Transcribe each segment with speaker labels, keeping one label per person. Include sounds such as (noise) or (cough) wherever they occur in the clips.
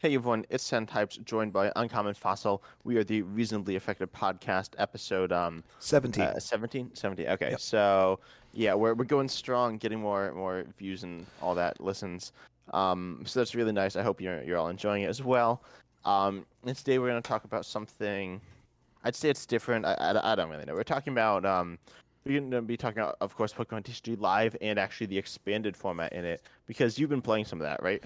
Speaker 1: Hey everyone, it's Ten Types, joined by Uncommon Fossil. We are the Reasonably Effective Podcast, episode um
Speaker 2: 17.
Speaker 1: uh, 17? 17. Okay,
Speaker 2: Yep.
Speaker 1: so yeah, we're we're going strong, getting more more views and all that listens. Um, so that's really nice. I hope you're you're all enjoying it as well. Um, and today we're going to talk about something. I'd say it's different. I, I, I don't really know. We're talking about um. We're going to be talking about, of course, Pokemon TCG Live and actually the expanded format in it because you've been playing some of that, right?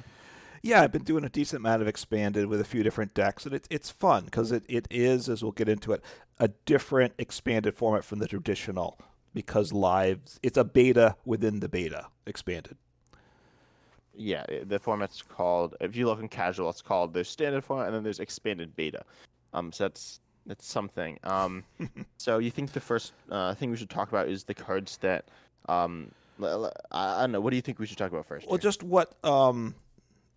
Speaker 2: Yeah, I've been doing a decent amount of expanded with a few different decks, and it, it's fun because it, it is, as we'll get into it, a different expanded format from the traditional because live, it's a beta within the beta expanded.
Speaker 1: Yeah, the format's called. If you look in casual, it's called there's standard format and then there's expanded beta. Um, so that's that's something. Um, (laughs) so you think the first uh, thing we should talk about is the cards that um, l- l- I, I don't know. What do you think we should talk about first?
Speaker 2: Well,
Speaker 1: here?
Speaker 2: just what um,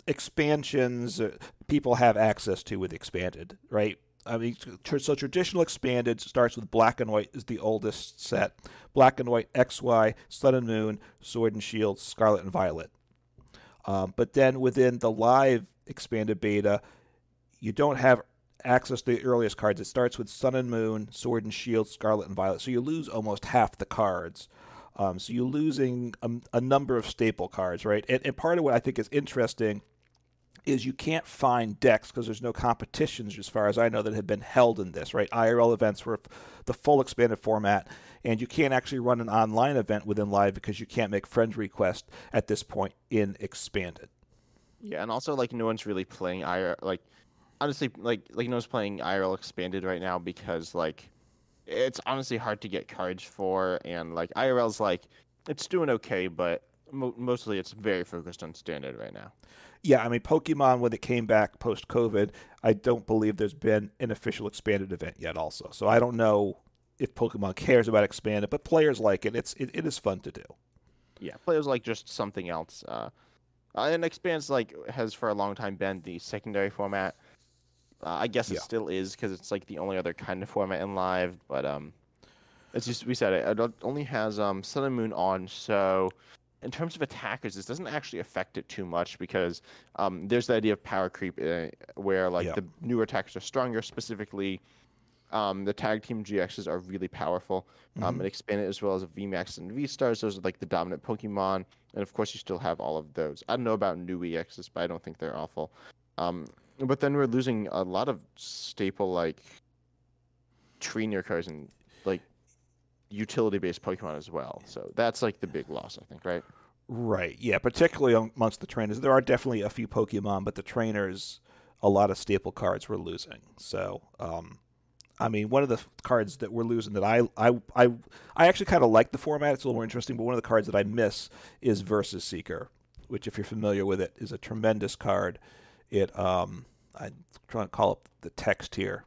Speaker 2: expansions people have access to with expanded, right? I mean, so traditional expanded starts with black and white is the oldest set. Black and white XY, Sun and Moon, Sword and Shield, Scarlet and Violet. Um, but then within the live expanded beta, you don't have access to the earliest cards. It starts with Sun and Moon, Sword and Shield, Scarlet and Violet. So you lose almost half the cards. Um, so you're losing a, a number of staple cards, right? And, and part of what I think is interesting is you can't find decks because there's no competitions, as far as I know, that have been held in this, right? IRL events were the full expanded format, and you can't actually run an online event within Live because you can't make friend requests at this point in expanded.
Speaker 1: yeah, and also like no one's really playing IR. Like honestly, like like no one's playing IRL expanded right now because like it's honestly hard to get cards for, and like IRL's like it's doing okay, but mo- mostly it's very focused on standard right now.
Speaker 2: Yeah, I mean, Pokemon, when it came back post COVID, I don't believe there's been an official expanded event yet, also. So I don't know if Pokemon cares about expanded, but players like it. It's it, it is fun to do.
Speaker 1: Yeah, players like just something else. Uh, uh, and expands like has for a long time been the secondary format. Uh, I guess it
Speaker 2: Yeah.
Speaker 1: still is because it's like the only other kind of format in live. But um, it's just we said it, it only has um Sun and Moon on. So in terms of attackers, this doesn't actually affect it too much because um there's the idea of power creep uh, where like
Speaker 2: Yeah.
Speaker 1: the newer attackers are stronger. Specifically, um the tag team GXs are really powerful. Um,
Speaker 2: Mhm.
Speaker 1: and expanded as well as VMAX and V stars. Those are like the dominant Pokemon, and of course you still have all of those. I don't know about new EXs, but I don't think they're awful. Um, but then we're losing a lot of staple like trainer cards and like utility based Pokemon as well. So that's like the big loss, I think, right?
Speaker 2: Right. Yeah. Particularly amongst the trainers, there are definitely a few Pokemon, but the trainers, a lot of staple cards we're losing. So, um, I mean, one of the cards that we're losing that I I I, I actually kind of like the format. It's a little more interesting, but one of the cards that I miss is Versus Seeker, which, if you're familiar with it, is a tremendous card. It um, I'm trying to call up the text here.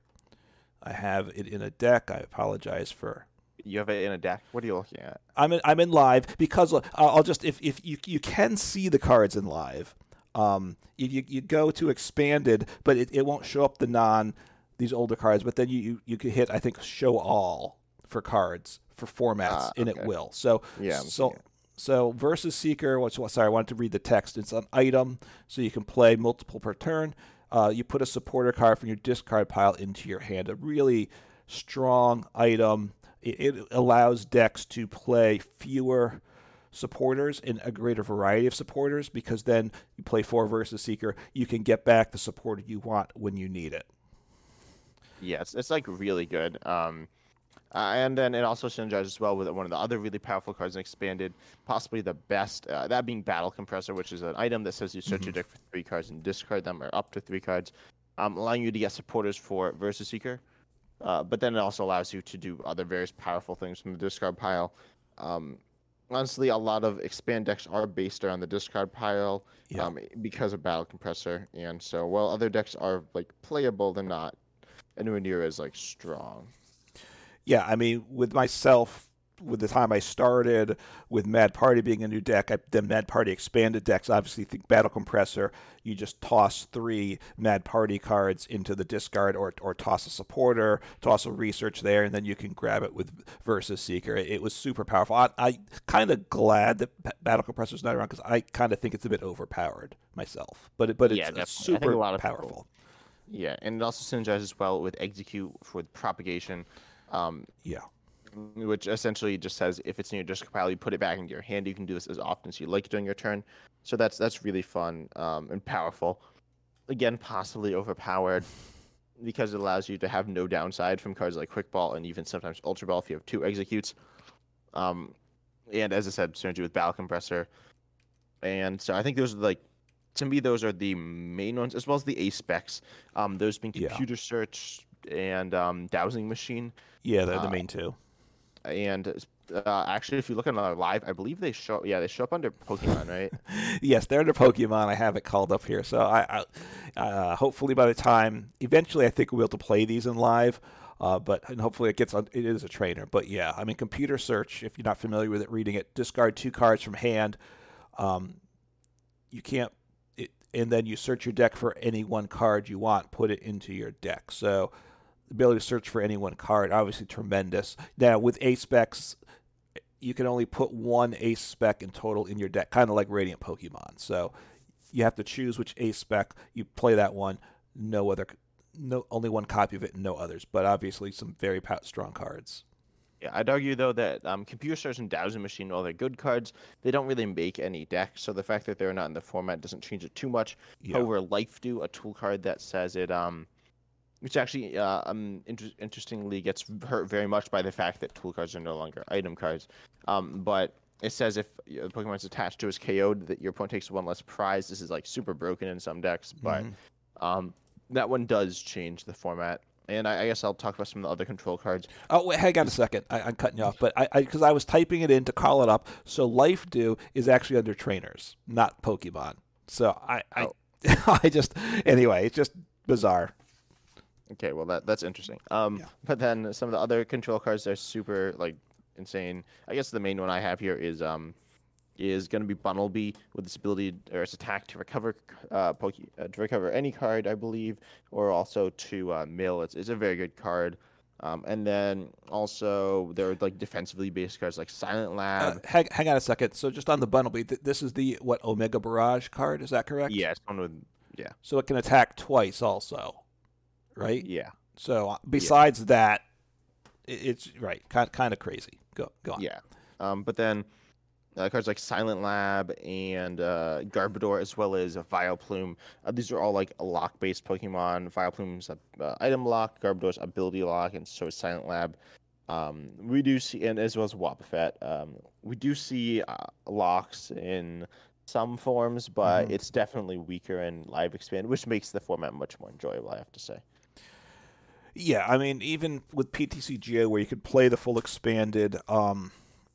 Speaker 2: I have it in a deck. I apologize for
Speaker 1: You have it in a deck. What are you looking at?
Speaker 2: I'm in, I'm in live because uh, I'll just if, if you you can see the cards in live. Um, if you, you go to expanded, but it, it won't show up the non these older cards. But then you you, you could hit I think show all for cards for formats,
Speaker 1: Ah,
Speaker 2: and it will. So
Speaker 1: Yeah,
Speaker 2: so so versus seeker. What's sorry, I wanted to read the text. It's an item, so you can play multiple per turn. Uh, you put a supporter card from your discard pile into your hand. A really strong item. It, it allows decks to play fewer supporters and a greater variety of supporters because then you play four versus seeker. You can get back the supporter you want when you need it.
Speaker 1: Yeah, it's, it's like really good. Um, uh, and then it also synergizes well with one of the other really powerful cards in expanded, possibly the best. Uh, that being Battle Compressor, which is an item that says you search your deck for three cards and discard them, or up to three cards, um, allowing you to get supporters for Versus Seeker. Uh, but then it also allows you to do other various powerful things from the discard pile. Um, honestly, a lot of expand decks are based around the discard pile
Speaker 2: Yeah.
Speaker 1: um, because of Battle Compressor, and so while other decks are like playable, they're not anywhere near as like strong.
Speaker 2: Yeah, I mean, with myself, with the time I started, with Mad Party being a new deck, I, then Mad Party expanded decks. Obviously, think Battle Compressor, you just toss three Mad Party cards into the discard, or or toss a supporter, toss a research there, and then you can grab it with Versus Seeker. It, it was super powerful. I, I kind of glad that Battle Compressor's not around because I kind of think it's a bit overpowered myself. But it, but it's,
Speaker 1: Yeah,
Speaker 2: it's
Speaker 1: definitely. I think
Speaker 2: super
Speaker 1: a lot of
Speaker 2: powerful.
Speaker 1: people- Yeah, and it also synergizes well with Exeggcute for propagation, um,
Speaker 2: Yeah.
Speaker 1: Which essentially just says if it's in your discard pile, you put it back into your hand. You can do this as often as you like during your turn. So that's that's really fun um, and powerful. Again, possibly overpowered because it allows you to have no downside from cards like Quick Ball and even sometimes Ultra Ball if you have two Exeggcutes. Um, and as I said, synergy with Battle Compressor. And so I think those are like to me those are the main ones as well as the A specs. Um, those being
Speaker 2: Yeah.
Speaker 1: computer search and um, dowsing machine.
Speaker 2: Yeah, they're the
Speaker 1: Uh,
Speaker 2: main two.
Speaker 1: And uh, actually, if you look at another live, I believe they show. Yeah, they show up under Pokemon, right? (laughs)
Speaker 2: yes, they're under Pokemon. I have it called up here, so I, I uh, hopefully by the time eventually I think we'll be able to play these in live. Uh, but and hopefully it gets on. It is a trainer, but yeah, I mean computer search. If you're not familiar with it, reading it, discard two cards from hand. Um, you can't, it, and then you search your deck for any one card you want. Put it into your deck. So the ability to search for any one card, obviously tremendous. Now with ace specs, you can only put one ace spec in total in your deck, kind of like Radiant Pokemon. So you have to choose which ace spec you play that one. No other, no only one copy of it, and no others. But obviously some very strong cards.
Speaker 1: Yeah, I'd argue though that um, computer search and dowsing machine, while they're good cards, they don't really make any decks. So the fact that they're not in the format doesn't change it too much.
Speaker 2: Yeah.
Speaker 1: However, Life Dew, a tool card that says it, um, which actually uh, um, inter- interestingly gets hurt very much by the fact that tool cards are no longer item cards. Um, but it says if uh, the Pokemon's attached to is KO'd, that your opponent takes one less prize. This is like super broken in some decks, but
Speaker 2: Mhm.
Speaker 1: um, that one does change the format. And I, I guess I'll talk about some of the other control cards.
Speaker 2: Oh, wait, hang on a second. I, I'm cutting you off, but I because I, was typing it in to call it up. So Life Dew is actually under trainers, not Pokemon. So I I,
Speaker 1: Oh. (laughs)
Speaker 2: I just anyway, it's just bizarre.
Speaker 1: Okay, well that that's interesting. Um,
Speaker 2: Yeah. (laughs)
Speaker 1: but then some of the other control cards are super like insane. I guess the main one I have here is um is going to be Bunnelby with this ability or its attack to recover uh, Poke, uh to recover any card I believe, or also to uh, mill. It's it's a very good card. Um, and then also there are like defensively based cards like Silent
Speaker 2: Uh,
Speaker 1: Lab.
Speaker 2: hang, hang on a second. So just on the Bunnelby, th- this is the what Omega Barrage card. Is that correct?
Speaker 1: yes, one with yeah
Speaker 2: So it can attack twice also, right?
Speaker 1: yeah
Speaker 2: So uh, besides that, it's right, kind kind of crazy. Go go on.
Speaker 1: Yeah. Um, but then uh, cards like Silent Lab and uh, Garbodor, as well as Vileplume. Uh, these are all like lock-based Pokemon. Vileplume's a uh, item lock, Garbodor's ability lock, and so is Silent Lab. Um, we do see, and as well as Wobbuffet, um, we do see uh, locks in some forms, but
Speaker 2: Mhm.
Speaker 1: it's definitely weaker in live expand, which makes the format much more enjoyable. I have to say.
Speaker 2: Yeah, I mean, even with PTCGO, where you could play the full expanded, um,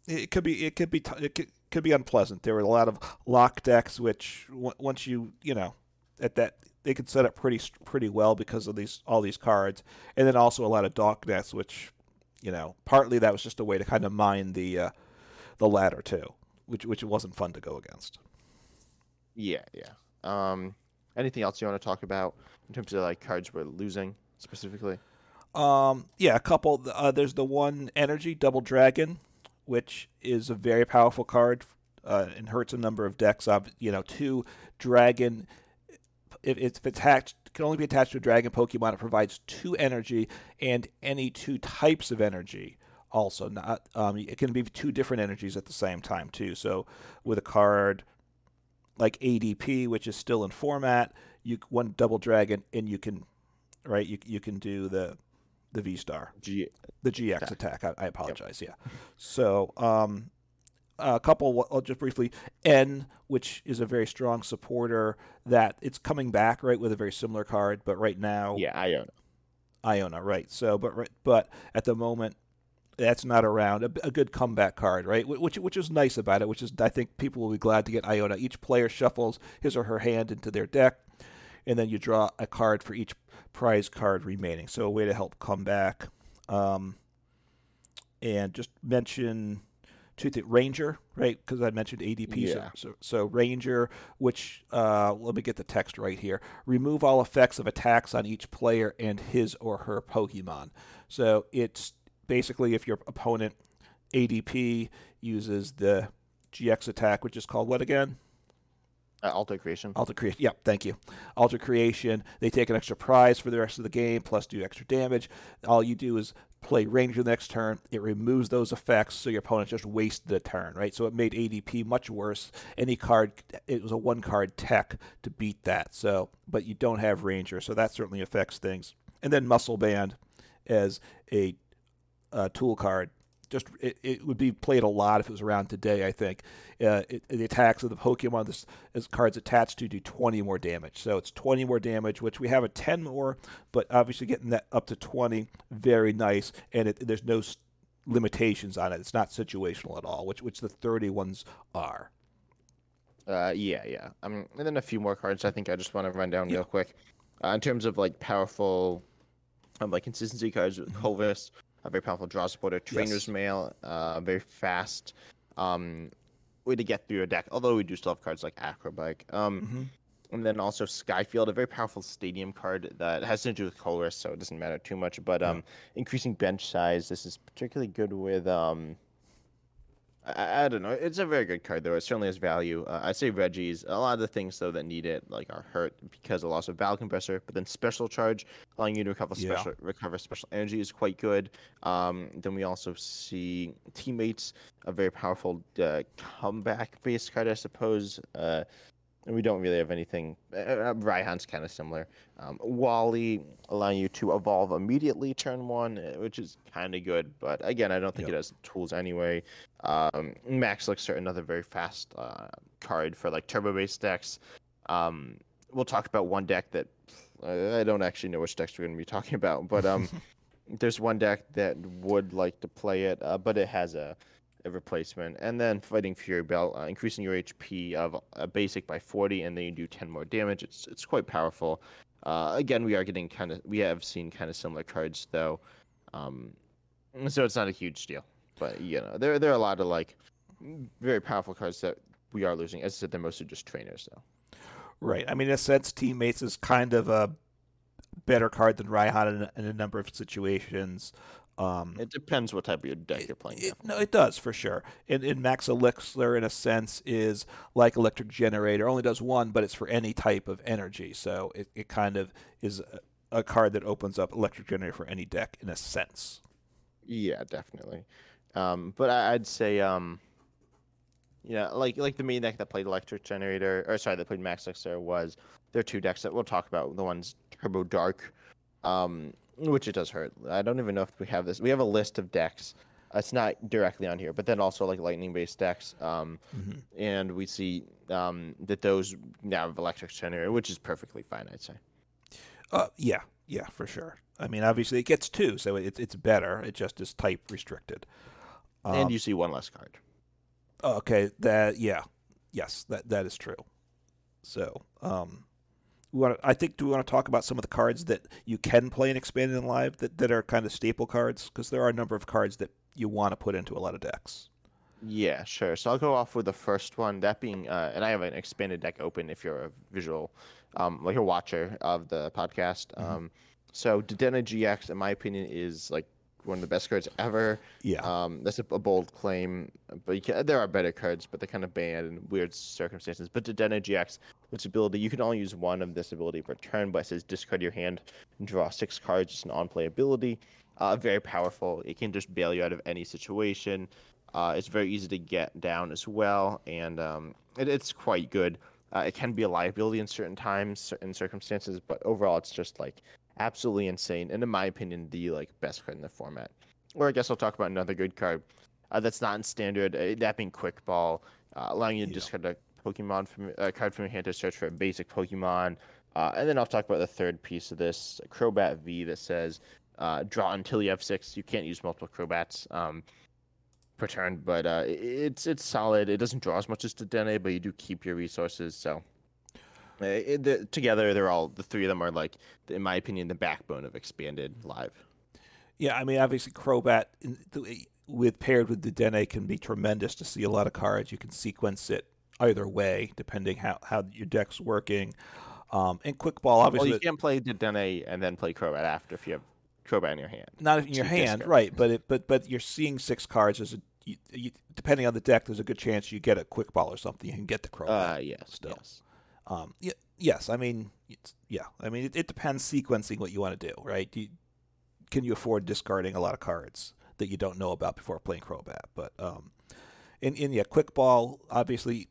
Speaker 2: it could be it could be t- it could, could be unpleasant. There were a lot of lock decks, which w- once you you know at that they could set up pretty pretty well because of these all these cards, and then also a lot of dock decks, which you know partly that was just a way to kind of mine the uh, the ladder too, which which it wasn't fun to go against.
Speaker 1: Yeah, yeah. Um, anything else you want to talk about in terms of like cards we're losing specifically?
Speaker 2: Um, yeah, a couple. Uh, there's the one energy double dragon, which is a very powerful card uh, and hurts a number of decks. Of you know, two dragon. If it's attached, can only be attached to a dragon Pokemon. It provides two energy and any two types of energy. Also, not um, it can be two different energies at the same time too. So with a card like ADP, which is still in format, you one double dragon and you can right you you can do the the V star
Speaker 1: G-
Speaker 2: the GX
Speaker 1: Attack.
Speaker 2: attack. I, I apologize. Yeah. So um, a couple. I'll just briefly. N, which is a very strong supporter, that it's coming back right with a very similar card, but right now
Speaker 1: yeah, Iona.
Speaker 2: Iona, right? So, but right, but at the moment. That's not around. A, a good comeback card, right? Which which is nice about it. Which is I think people will be glad to get Iona. Each player shuffles his or her hand into their deck, and then you draw a card for each prize card remaining. So a way to help come back. Um, and just mention two things. Ranger, right? Because I mentioned ADP.
Speaker 1: Yeah.
Speaker 2: So, so, Ranger, which uh, let me get the text right here. Remove all effects of attacks on each player and his or her Pokemon. So it's basically if your opponent ADP uses the GX attack, which is called what again?
Speaker 1: Uh, Altered Creation.
Speaker 2: Altered Creation. Yep, thank you. Altered Creation. They take an extra prize for the rest of the game, plus do extra damage. All you do is play Ranger the next turn. It removes those effects, so your opponent just wasted a turn, right? So it made ADP much worse. Any card, it was a one card tech to beat that. So, but you don't have Ranger, so that certainly affects things. And then Muscle Band as a uh, tool card just it, it would be played a lot if it was around today. I think uh, it, the attacks of the Pokemon this as cards attached to do 20 more damage. So it's 20 more damage, which we have a 10 more, but obviously getting that up to 20, very nice. And it, there's no limitations on it. It's not situational at all, which which the 30 ones are.
Speaker 1: Uh, yeah, yeah. Um, and then a few more cards. I think I just want to run down yeah. real quick. Uh, in terms of like powerful, um, like consistency cards, with mm-hmm. A very powerful draw supporter, Trainer's yes. Mail, uh, very fast um, way to get through your deck. Although we do still have cards like Acrobike. Um, mm-hmm. And then also Skyfield, a very powerful stadium card that has to do with Colress, so it doesn't matter too much. But um, increasing bench size. This is particularly good with um, I, I, don't know. It's a very good card, though. It certainly has value. Uh, I'd say Reggie's. A lot of the things, though, that need it like are hurt because of loss of Battle Compressor. But then Special Charge, allowing you to recover yeah. special recover special energy, is quite good. Um, then we also see Teammates, a very powerful uh, comeback-based card, I suppose. Uh, we don't really have anything. Uh, uh Raihan's kind of similar. Um, Wally allowing you to evolve immediately turn one, uh, which is kind of good. But again, I don't think yep. it has tools anyway. Um, Max Elixir, another very fast uh, card for like turbo based decks. Um, we'll talk about one deck that uh, I don't actually know which decks we're going to be talking about, but um, (laughs) there's one deck that would like to play it, uh, but it has a a replacement, and then fighting Fury Belt, uh, increasing your HP of a basic by 40, and then you do 10 more damage. It's it's quite powerful. Uh, again, we are getting kind of we have seen kind of similar cards though, um, so it's not a huge deal. But you know, there there are a lot of like very powerful cards that we are losing. As I said, they're mostly just trainers though.
Speaker 2: Right. I mean, in a sense, teammates is kind of a better card than Raihan in, in a number of situations.
Speaker 1: Um, it depends what type of your deck you're playing.
Speaker 2: It, no, it does for sure. And, and Max Elixir, in a sense, is like Electric Generator. Only does one, but it's for any type of energy. So it, it kind of is a, a card that opens up Electric Generator for any deck, in a sense.
Speaker 1: Yeah, definitely. Um, but I, would say, um, yeah, like like the main deck that played Electric Generator, or sorry, that played Max Elixir was there are two decks that we'll talk about. The one's Turbo Dark. Um, which it does hurt. I don't even know if we have this. We have a list of decks. It's not directly on here, but then also like lightning based decks. Um, mm-hmm. And we see um, that those now have electric generator, which is perfectly fine, I'd say.
Speaker 2: Uh, yeah, yeah, for sure. I mean, obviously it gets two, so it's it's better. It just is type restricted.
Speaker 1: Um, and you see one less card.
Speaker 2: Okay, that yeah, yes, that that is true. So, um, we want to, I think do we want to talk about some of the cards that you can play in expanded and live that, that are kind of staple cards because there are a number of cards that you want to put into a lot of decks.
Speaker 1: Yeah, sure. So I'll go off with the first one, that being, uh, and I have an expanded deck open if you're a visual, um, like a watcher of the podcast. Mm-hmm. Um, so Dedenne GX, in my opinion, is like one of the best cards ever.
Speaker 2: Yeah.
Speaker 1: Um, that's a, a bold claim, but can, there are better cards, but they're kind of banned in weird circumstances. But Dedenne GX, which ability, you can only use one of this ability per turn, but it says discard your hand and draw six cards. It's an on-play ability. Uh, very powerful. It can just bail you out of any situation. Uh, it's very easy to get down as well, and um, it, it's quite good. Uh, it can be a liability in certain times, certain circumstances, but overall, it's just like absolutely insane, and in my opinion, the like best card in the format. Or I guess I'll talk about another good card uh, that's not in standard. Uh, that being Quick Ball, uh, allowing you to yeah. discard a Pokemon from a card from your hand to search for a basic Pokemon. Uh, and then I'll talk about the third piece of this, Crobat V, that says uh, draw until you have six. You can't use multiple Crobats um, per turn, but uh, it's it's solid. It doesn't draw as much as Dedenne, but you do keep your resources. So uh, it, the, together, they're all the three of them are like, in my opinion, the backbone of expanded live.
Speaker 2: Yeah, I mean, obviously, Crobat. with paired with Dedenne can be tremendous to see a lot of cards. You can sequence it either way depending how how your deck's working. Um, and quick ball, obviously,
Speaker 1: well, you can't play Dedenne and then play Crobat after if you have Crobat in your hand.
Speaker 2: Not in your hand, discard. right? But it, but but you're seeing six cards. There's a you, you, depending on the deck, there's a good chance you get a quick ball or something. You can get the Crobat.
Speaker 1: Uh, yes,
Speaker 2: still.
Speaker 1: Yes.
Speaker 2: Um, yeah, yes. I mean, yeah. I mean, it, it, depends sequencing what you want to do, right? Do you, can you afford discarding a lot of cards that you don't know about before playing Crobat? But um, in in yeah, quick ball obviously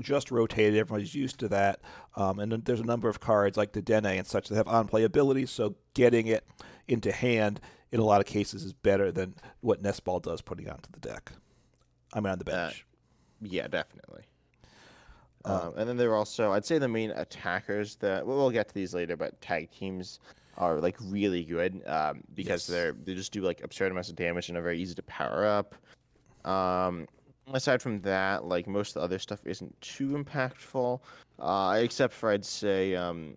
Speaker 2: just rotated. Everybody's used to that. Um, and then there's a number of cards like Dedenne and such that have on play ability, so getting it into hand in a lot of cases is better than what Nest Ball does putting onto the deck. I mean, on the uh, bench.
Speaker 1: Uh, yeah, definitely. Uh, um, and then there are also, I'd say, the main attackers that well, we'll get to these later, but tag teams are like really good um, because yes. they're they just do like absurd amounts of damage and are very easy to power up. Um, aside from that, like most of the other stuff isn't too impactful, uh, except for I'd say, um,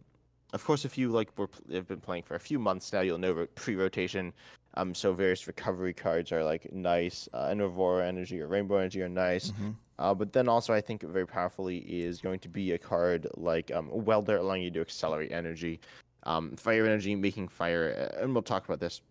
Speaker 1: of course, if you like were have been playing for a few months now, you'll know pre-rotation. Um, so various recovery cards are like nice, uh, and Aurora Energy or Rainbow Energy are nice. Mm-hmm. Uh, but then also, I think very powerfully is going to be a card like um, Welder, allowing you to accelerate energy, um, Fire Energy, making fire, and we'll talk about this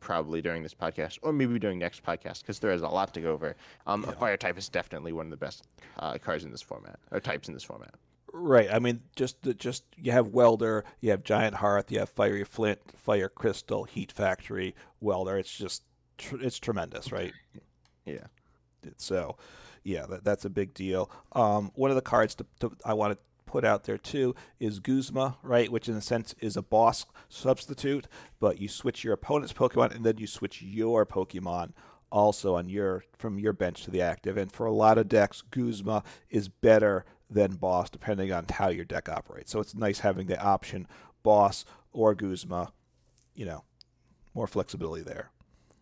Speaker 1: probably during this podcast, or maybe during next podcast, because there is a lot to go over. Um, yeah. A fire type is definitely one of the best uh, cards in this format, or types in this format.
Speaker 2: Right. I mean, just the, just you have welder, you have giant hearth, you have fiery flint, fire crystal, heat factory, welder. It's just tr- it's tremendous, right?
Speaker 1: Yeah.
Speaker 2: So, yeah, that, that's a big deal. Um, one of the cards to, to, I want to put out there too is Guzma, right? Which in a sense is a boss substitute, but you switch your opponent's Pokemon and then you switch your Pokemon also on your from your bench to the active. And for a lot of decks, Guzma is better than boss depending on how your deck operates. So it's nice having the option boss or Guzma, you know, more flexibility there.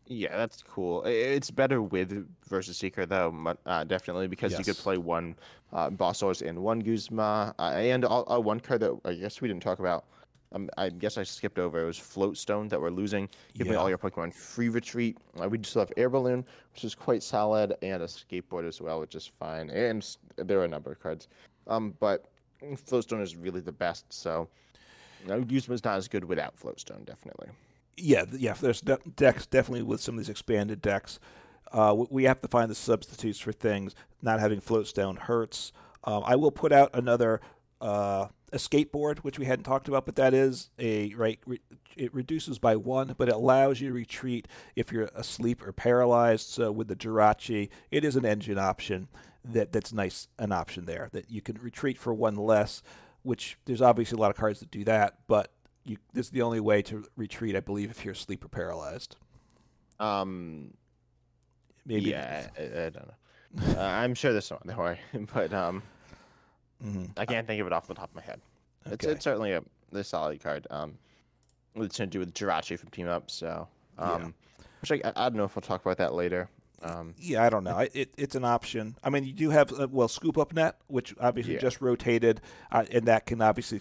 Speaker 1: Yeah, that's cool. It's better with versus Seeker though, uh, definitely because yes. you could play one uh, Bossos and one Guzma, uh, and uh, one card that I guess we didn't talk about. Um, I guess I skipped over. It was Float Stone that we're losing. You yeah. all your Pokemon free retreat. Uh, we still have Air Balloon, which is quite solid, and a Skateboard as well, which is fine. And there are a number of cards. Um, but Float Stone is really the best. So, you know, Guzma's not as good without Float Stone, definitely
Speaker 2: yeah, yeah. There's de- decks definitely with some of these expanded decks. Uh, we have to find the substitutes for things. Not having Float Stone hurts. Um, I will put out another uh, a skateboard, which we hadn't talked about, but that is a right. Re- it reduces by one, but it allows you to retreat if you're asleep or paralyzed. So with the Jirachi, it is an engine option that that's nice an option there that you can retreat for one less. Which there's obviously a lot of cards that do that, but you this is the only way to retreat, I believe, if you're asleep or paralyzed.
Speaker 1: Um, maybe. Yeah, I, I don't know. uh, I'm sure there's some way, (laughs) but um, mm-hmm. I can't think of it off the top of my head. Okay. It's it's certainly a, a solid card. Um, it's going to do with Jirachi from Team Up, so um, yeah. which I, I don't know if we'll talk about that later. Um,
Speaker 2: yeah, I don't know. I, it, it's an option. I mean, you do have uh, well, Scoop Up Net, which obviously yeah. just rotated, uh, and that can obviously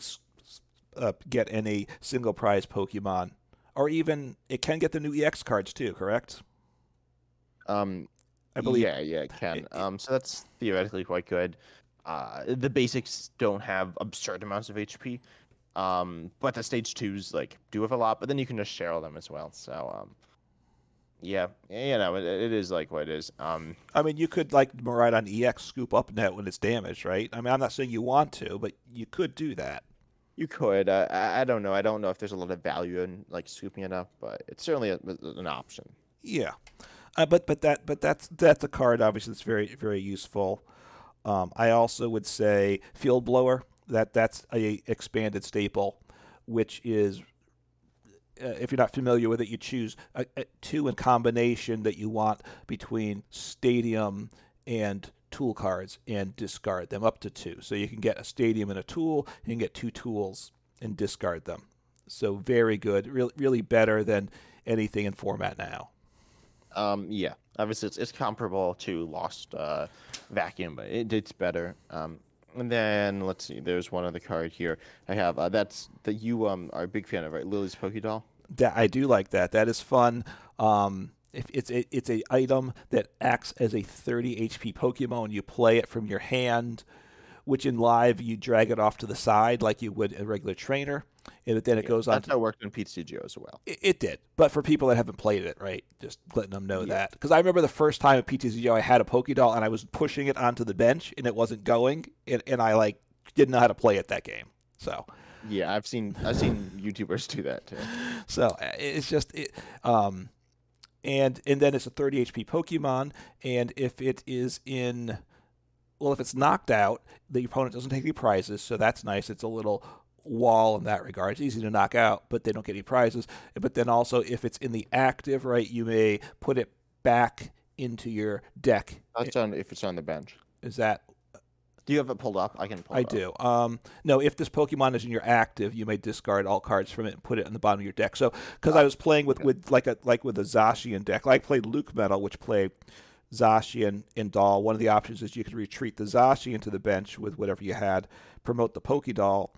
Speaker 2: uh, get any single prize Pokemon, or even it can get the new EX cards too. Correct?
Speaker 1: Um, I believe. Yeah, yeah, it can. It, um, so that's theoretically quite good. Uh, the basics don't have absurd amounts of HP, um, but the stage twos like do have a lot. But then you can just share them as well. So um, yeah, you know, it, it is like what it is. Um,
Speaker 2: I mean, you could like ride on EX scoop up net when it's damaged, right? I mean, I'm not saying you want to, but you could do that.
Speaker 1: You could. Uh, I, don't know. I don't know if there's a lot of value in like scooping it up, but it's certainly a, an option.
Speaker 2: Yeah, uh, but but that but that's that's a card obviously that's very very useful. Um, I also would say field blower. That that's a expanded staple, which is uh, if you're not familiar with it, you choose a, a two in combination that you want between stadium and tool cards and discard them up to two. So you can get a stadium and a tool, you can get two tools and discard them. So very good, really, really better than anything in format now.
Speaker 1: Um, yeah, obviously it's, it's comparable to Lost uh, Vacuum, but it, it's better. Um, and then let's see, there's one other card here I have. Uh, that's that you um are a big fan of, right? Lillie's Pokédoll.
Speaker 2: That I do like that. That is fun. Um, if it's a, it's a item that acts as a 30 HP Pokemon. You play it from your hand, which in live you drag it off to the side like you would a regular trainer, and then it
Speaker 1: Yeah,
Speaker 2: goes on.
Speaker 1: That's how it worked in PTCGO as well.
Speaker 2: It, it did, but for people that haven't played it, right, just letting them know
Speaker 1: Yeah.
Speaker 2: that. Because I remember the first time at PTCGO, I had a Pokédoll and I was pushing it onto the bench and it wasn't going, and, and I like didn't know how to play it that game. So,
Speaker 1: Yeah, I've seen I've seen YouTubers do that too.
Speaker 2: so uh, it's just it, um, and and then it's a 30 HP Pokemon, and if it is in, well, if it's knocked out, the opponent doesn't take any prizes, so that's nice. It's a little wall in that regard. It's easy to knock out, but they don't get any prizes. But then also, if it's in the active, right, you may put it back into your deck.
Speaker 1: That's on if it's on the bench.
Speaker 2: Is that
Speaker 1: Do you have it pulled up? I can pull
Speaker 2: I
Speaker 1: it up.
Speaker 2: I do. Um, no, if this Pokemon is in your active, you may discard all cards from it and put it in the bottom of your deck. So, because I was playing with, with like a like with a Zacian deck, like I played Luke Metal, which played Zacian and Doll. One of the options is you could retreat the Zacian to the bench with whatever you had, promote the Pokédoll,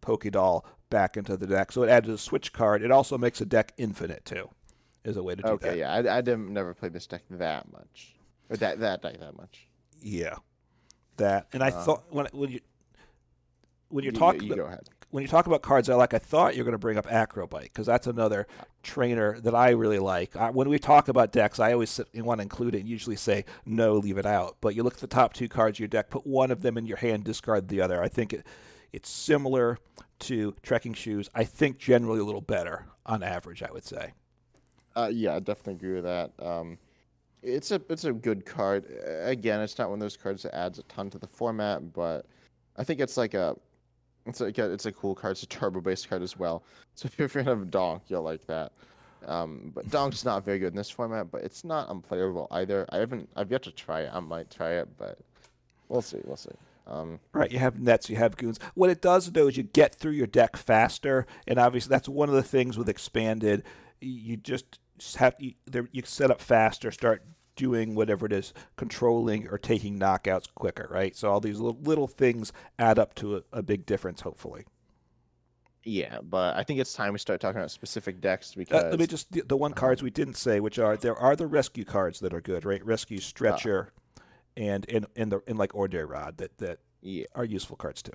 Speaker 2: Pokédoll back into the deck. So it added a switch card. It also makes a deck infinite too. Is a way to do
Speaker 1: Okay,
Speaker 2: that.
Speaker 1: yeah, I, I didn't never play this deck that much, or that that deck that much.
Speaker 2: Yeah, that. And I
Speaker 1: Uh,
Speaker 2: thought when when you when you're
Speaker 1: You-
Speaker 2: talking
Speaker 1: you, ahead.
Speaker 2: when you talk about cards I like, I thought you were going to bring up Acrobike because that's another trainer that I really like. I, when we talk about decks, I always want to include it and usually say no, leave it out. But you look at the top two cards of your deck, put one of them in your hand, discard the other. I think it, it's similar to Trekking Shoes. I think generally a little better on average, I would say.
Speaker 1: Uh, yeah, I definitely agree with that. Um, it's a it's a good card. Again, it's not one of those cards that adds a ton to the format, but I think it's like a it's like a, it's a cool card. It's a turbo based card as well. (laughs) So if you're a fan of Donk, you'll like that. Um, but Donk's not very good in this format, but it's not unplayable either. I haven't I've yet to try it. I might try it, but we'll see. We'll see. Um,
Speaker 2: Right, you have nets, you have goons. What it does though is you get through your deck faster, and obviously that's one of the things with expanded. You just have you, you set up faster, start doing whatever it is, controlling or taking knockouts quicker. Right, so all these little, little things add up to a, a big difference. Hopefully,
Speaker 1: yeah, but I think it's time we start talking about specific decks because
Speaker 2: uh, let me just the, the one cards we didn't say, which are there are the rescue cards that are good. Right, rescue stretcher, and and and the and like ordinary rod that that
Speaker 1: yeah.
Speaker 2: are useful cards too.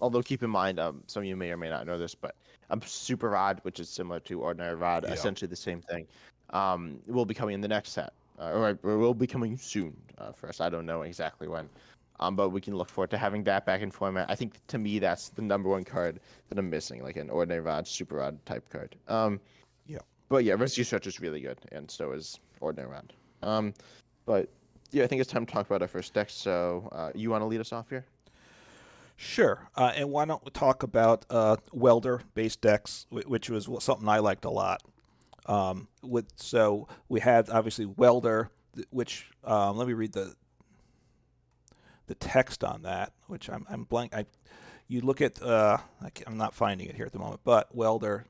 Speaker 1: Although keep in mind, um, some of you may or may not know this, but um, Super Rod, which is similar to Ordinary Rod,
Speaker 2: Yeah.
Speaker 1: essentially the same thing, um, will be coming in the next set, uh, or, or will be coming soon uh, for us. I don't know exactly when, um, but we can look forward to having that back in format. I think to me that's the number one card that I'm missing, like an Ordinary Rod, Super Rod type card. Um,
Speaker 2: Yeah.
Speaker 1: But yeah, Rescue Stretch is really good, and so is Ordinary Rod. Um, but yeah, I think it's time to talk about our first deck. So uh, you want to lead us off here?
Speaker 2: Sure. Uh, and why don't we talk about uh, welder based decks, which was something I liked a lot. Um, with so we had obviously welder, which um, let me read the the text on that, which I'm I'm blank. I you look at uh, I I'm not finding it here at the moment, but welder.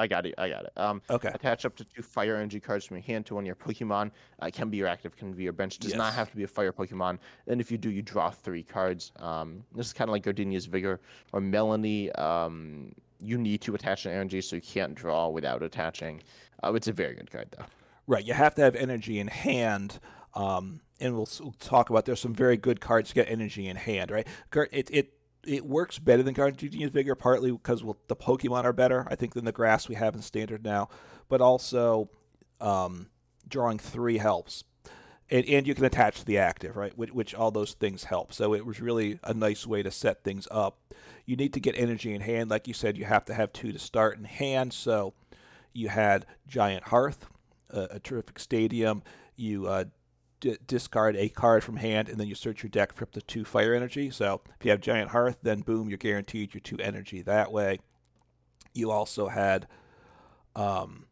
Speaker 1: I got it. I got it. Um,
Speaker 2: Okay.
Speaker 1: Attach up to two fire energy cards from your hand to one of your Pokemon. Uh, it can be your active, can be your bench. Does not have to be a fire Pokemon. And if you do, you draw three cards. Um, this is kind of like Gardenia's Vigor or Melony. Um, you need to attach an energy, so you can't draw without attaching. Uh, it's a very good card, though.
Speaker 2: Right, you have to have energy in hand, um, and we'll, we'll talk about. There's some very good cards to get energy in hand. Right, it it it works better than Gardenia's Vigor, partly because well, the Pokemon are better, I think, than the grass we have in Standard now, but also um, drawing three helps. And, and you can attach the active, right? Which, which all those things help. So it was really a nice way to set things up. You need to get energy in hand, like you said. You have to have two to start in hand. So you had Giant Hearth, a, a terrific stadium. You uh, d- discard a card from hand, and then you search your deck for up to two fire energy. So if you have Giant Hearth, then boom, you're guaranteed your two energy that way. You also had um,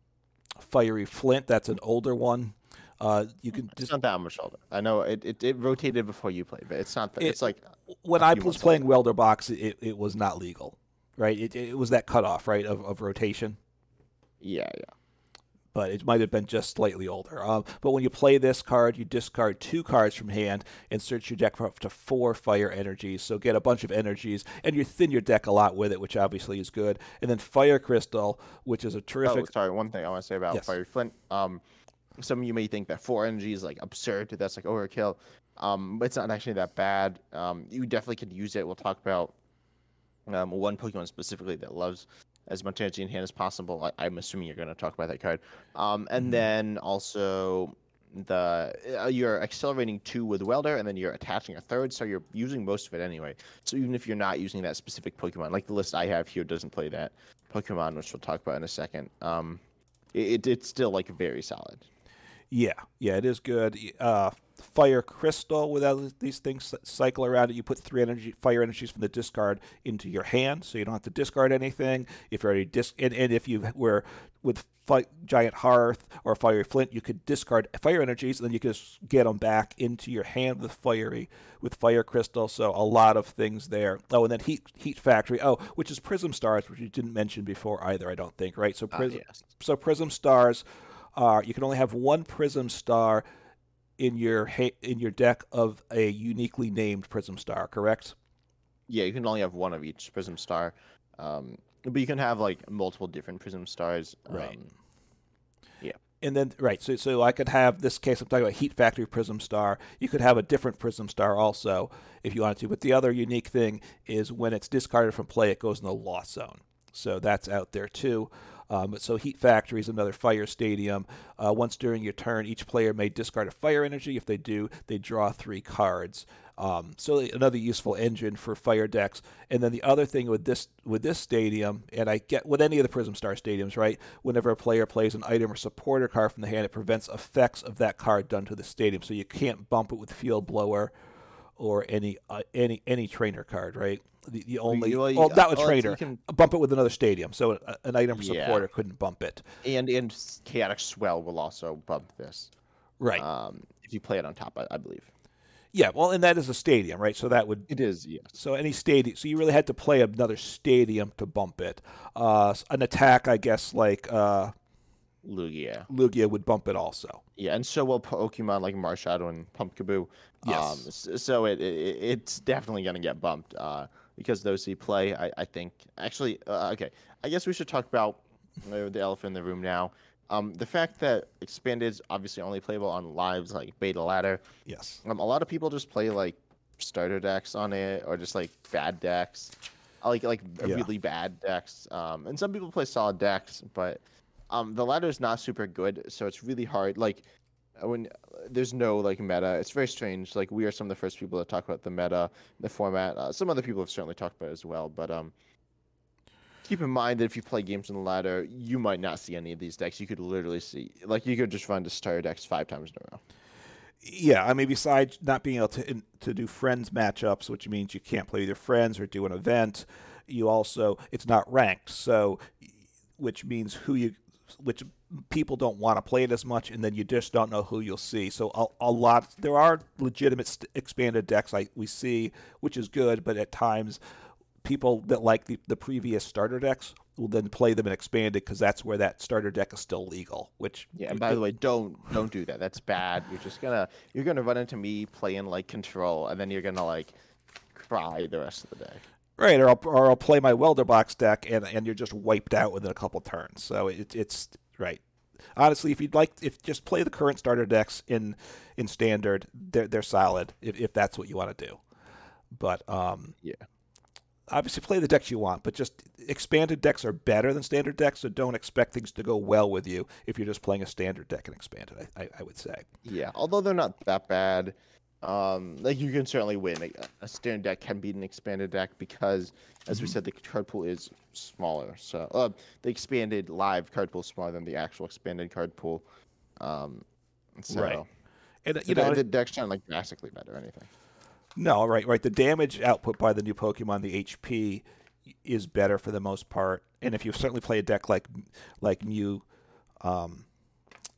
Speaker 2: Fiery Flint. That's an older one. Uh, you can
Speaker 1: It's
Speaker 2: just
Speaker 1: not that much older. I know it, it, it rotated before you played, but it's not. That,
Speaker 2: It-
Speaker 1: it's like
Speaker 2: when I was playing Welder Box, it, it was not legal, right? It, it was that cutoff, right, of, of rotation.
Speaker 1: yeah, yeah.
Speaker 2: But it might have been just slightly older. Um, but when you play this card, you discard two cards from hand and search your deck for up to four fire energies. So get a bunch of energies, and you thin your deck a lot with it, which obviously is good. And then Fire Crystal, which is a terrific.
Speaker 1: Oh, sorry. One thing I want to say about
Speaker 2: Yes.
Speaker 1: Fiery Flint. Um, some of you may think that four energy is like absurd. That's like overkill. Um, but it's not actually that bad. Um, you definitely could use it. We'll talk about um, one Pokemon specifically that loves as much energy in hand as possible. I, am assuming you're going to talk about that card. Um, and mm-hmm. then also the uh, you're accelerating two with welder and then you're attaching a third so you're using most of it anyway so even if you're not using that specific pokemon like the list i have here doesn't play that pokemon which we'll talk about in a second um it, it's still like very solid
Speaker 2: yeah yeah it is good uh fire crystal without these things cycle around it you put three energy fire energies from the discard into your hand so you don't have to discard anything. If you're already dis and, and if you were with fi- giant hearth or fiery flint you could discard fire energies and then you could just get them back into your hand with fiery with fire crystal so a lot of things there. Oh and then heat heat factory. Oh which is prism stars which you didn't mention before either i don't think right? So prism uh, yes. so prism stars are you can only have one prism star in your in your deck of a uniquely named Prism Star, correct?
Speaker 1: Yeah, you can only have one of each Prism Star, um, but you can have like multiple different Prism Stars.
Speaker 2: Right.
Speaker 1: Um, yeah.
Speaker 2: And then right, so so I could have this case. I'm talking about Heat Factory Prism Star. You could have a different Prism Star also if you wanted to. But the other unique thing is when it's discarded from play, it goes in the lost zone. So that's out there too. Um, so Heat Factory is another fire stadium. Uh, once during your turn, each player may discard a fire energy. If they do, they draw three cards. Um, so another useful engine for fire decks. And then the other thing with this with this stadium, and I get with any of the Prism Star stadiums, right? Whenever a player plays an item or supporter card from the hand, it prevents effects of that card done to the stadium. So you can't bump it with Field Blower or any uh, any any trainer card, right? the, the only well, well not a trader can, bump it with another stadium. So a, an item supporter couldn't bump it.
Speaker 1: And and chaotic swell will also bump this.
Speaker 2: Right.
Speaker 1: Um, if you play it on top I, I, believe.
Speaker 2: Yeah well and that is a stadium right? So that would
Speaker 1: it is yes.
Speaker 2: So any stadium so you really had to play another stadium to bump it. Uh, an attack i guess like uh,
Speaker 1: Lugia.
Speaker 2: Lugia would bump it also.
Speaker 1: Yeah, and so will Pokemon like Marshadow and Pumpkaboo.
Speaker 2: Yes.
Speaker 1: Um, so it, it, it's definitely going to get bumped. Uh, because those see play. I, I think actually uh, okay. I guess we should talk about uh, the elephant in the room now. Um, the fact that expanded is obviously only playable on lives like beta ladder.
Speaker 2: Yes.
Speaker 1: Um, a lot of people just play like starter decks on it or just like bad decks, like like yeah. really bad decks. Um, and some people play solid decks, but um, the ladder is not super good, so it's really hard. Like when there's no like meta. It's very strange. Like we are some of the first people to talk about the meta, the format. Uh, some other people have certainly talked about it as well. But um, keep in mind that if you play games on the ladder, you might not see any of these decks. You could literally see, like, you could just run to starter decks five times in a row.
Speaker 2: Yeah, I mean, besides not being able to to do friends matchups, which means you can't play with your friends or do an event, you also it's not ranked. So, which means who you which people don't want to play it as much, and then you just don't know who you'll see. So a, a lot there are legitimate st- expanded decks like we see, which is good, but at times people that like the, the previous starter decks will then play them in expanded because that's where that starter deck is still legal. Which
Speaker 1: yeah, and by the way, don't don't do that. That's bad. You're just gonna you're gonna run into me playing like control, and then you're gonna like cry the rest of the day.
Speaker 2: Right, or I'll, or I'll play my welder box deck and, and you're just wiped out within a couple turns. So it, it's right. Honestly, if you'd like, if just play the current starter decks in in standard, they're they're solid if, if that's what you want to do. But um,
Speaker 1: yeah,
Speaker 2: obviously play the decks you want, but just expanded decks are better than standard decks, so don't expect things to go well with you if you're just playing a standard deck and expanded. I, I, I would say.
Speaker 1: Yeah, although they're not that bad. Um, like you can certainly win. A, a standard deck can beat an expanded deck because, as mm-hmm. we said, the card pool is smaller. So uh, the expanded live card pool is smaller than the actual expanded card pool. Um, so,
Speaker 2: right.
Speaker 1: And you so know, the, the decks aren't like drastically better or anything.
Speaker 2: No, right, right. The damage output by the new Pokemon, the HP, is better for the most part. And if you certainly play a deck like like Mew, um,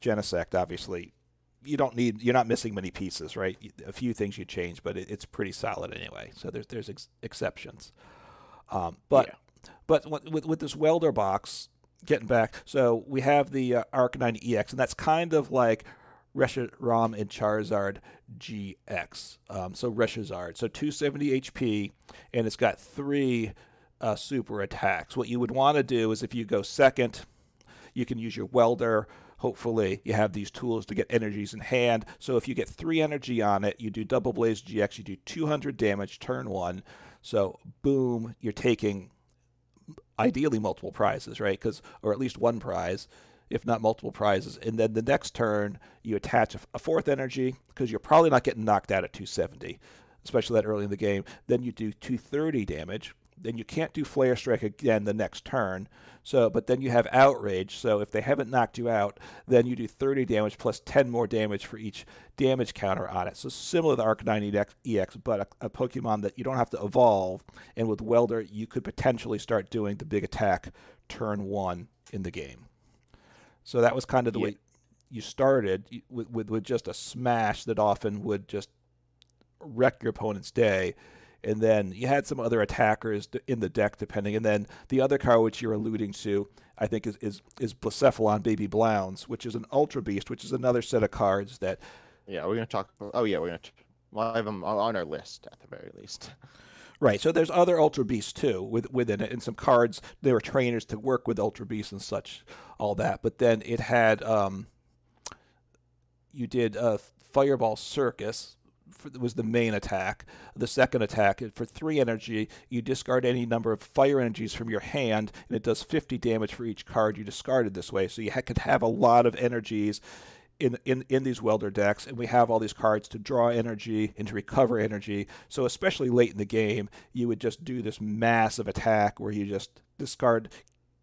Speaker 2: Genesect, obviously you don't need you're not missing many pieces, right? A few things you change, but it, it's pretty solid anyway. So there's there's ex- exceptions. Um, but yeah. but with with this welder box, getting back, so we have the uh, Arcanine EX, and that's kind of like Reshiram and Charizard GX. Um, so Reshiram, so 270 HP, and it's got three uh, super attacks. What you would want to do is if you go second, you can use your welder hopefully you have these tools to get energies in hand. So if you get three energy on it, you do double blaze GX, you do 200 damage turn one. So boom, you're taking ideally multiple prizes, right? Because or at least one prize, if not multiple prizes. And then the next turn, you attach a, fourth energy because you're probably not getting knocked out at 270, especially that early in the game. Then you do 230 damage. Then you can't do flare strike again the next turn. So, but then you have outrage. So if they haven't knocked you out, then you do 30 damage plus 10 more damage for each damage counter on it. So similar to Arcanine EX, but a, a Pokemon that you don't have to evolve. And with Welder, you could potentially start doing the big attack turn one in the game. So that was kind of the yeah. way you started with, with with just a smash that often would just wreck your opponent's day and then you had some other attackers in the deck depending and then the other card which you're alluding to i think is is, is blacephalon baby blounds which is an ultra beast which is another set of cards that
Speaker 1: yeah we're going to talk oh yeah we're going to well, I have them on our list at the very least (laughs)
Speaker 2: Right. So there's other Ultra Beasts too with, within it, and some cards. There were trainers to work with Ultra Beasts and such, all that. But then it had um, you did a Fireball Circus, for, was the main attack. The second attack, for three energy, you discard any number of fire energies from your hand, and it does 50 damage for each card you discarded this way. So you ha- could have a lot of energies. In, in, in these welder decks, and we have all these cards to draw energy and to recover energy. So, especially late in the game, you would just do this massive attack where you just discard,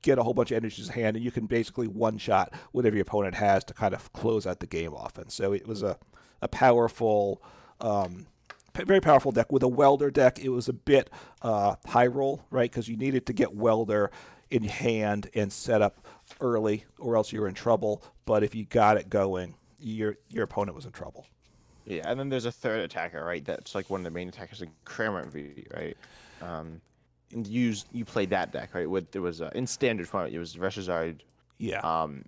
Speaker 2: get a whole bunch of energies in hand, and you can basically one shot whatever your opponent has to kind of close out the game often. So, it was a, a powerful um, very powerful deck. With a welder deck, it was a bit uh, high roll, right? Because you needed to get welder in hand and set up early, or else you were in trouble. But if you got it going, your your opponent was in trouble.
Speaker 1: Yeah, and then there's a third attacker, right? That's like one of the main attackers, like Cramorant V, right? Um, and you used you played that deck, right? With there was uh, in standard format, it was Reshazard,
Speaker 2: yeah,
Speaker 1: um,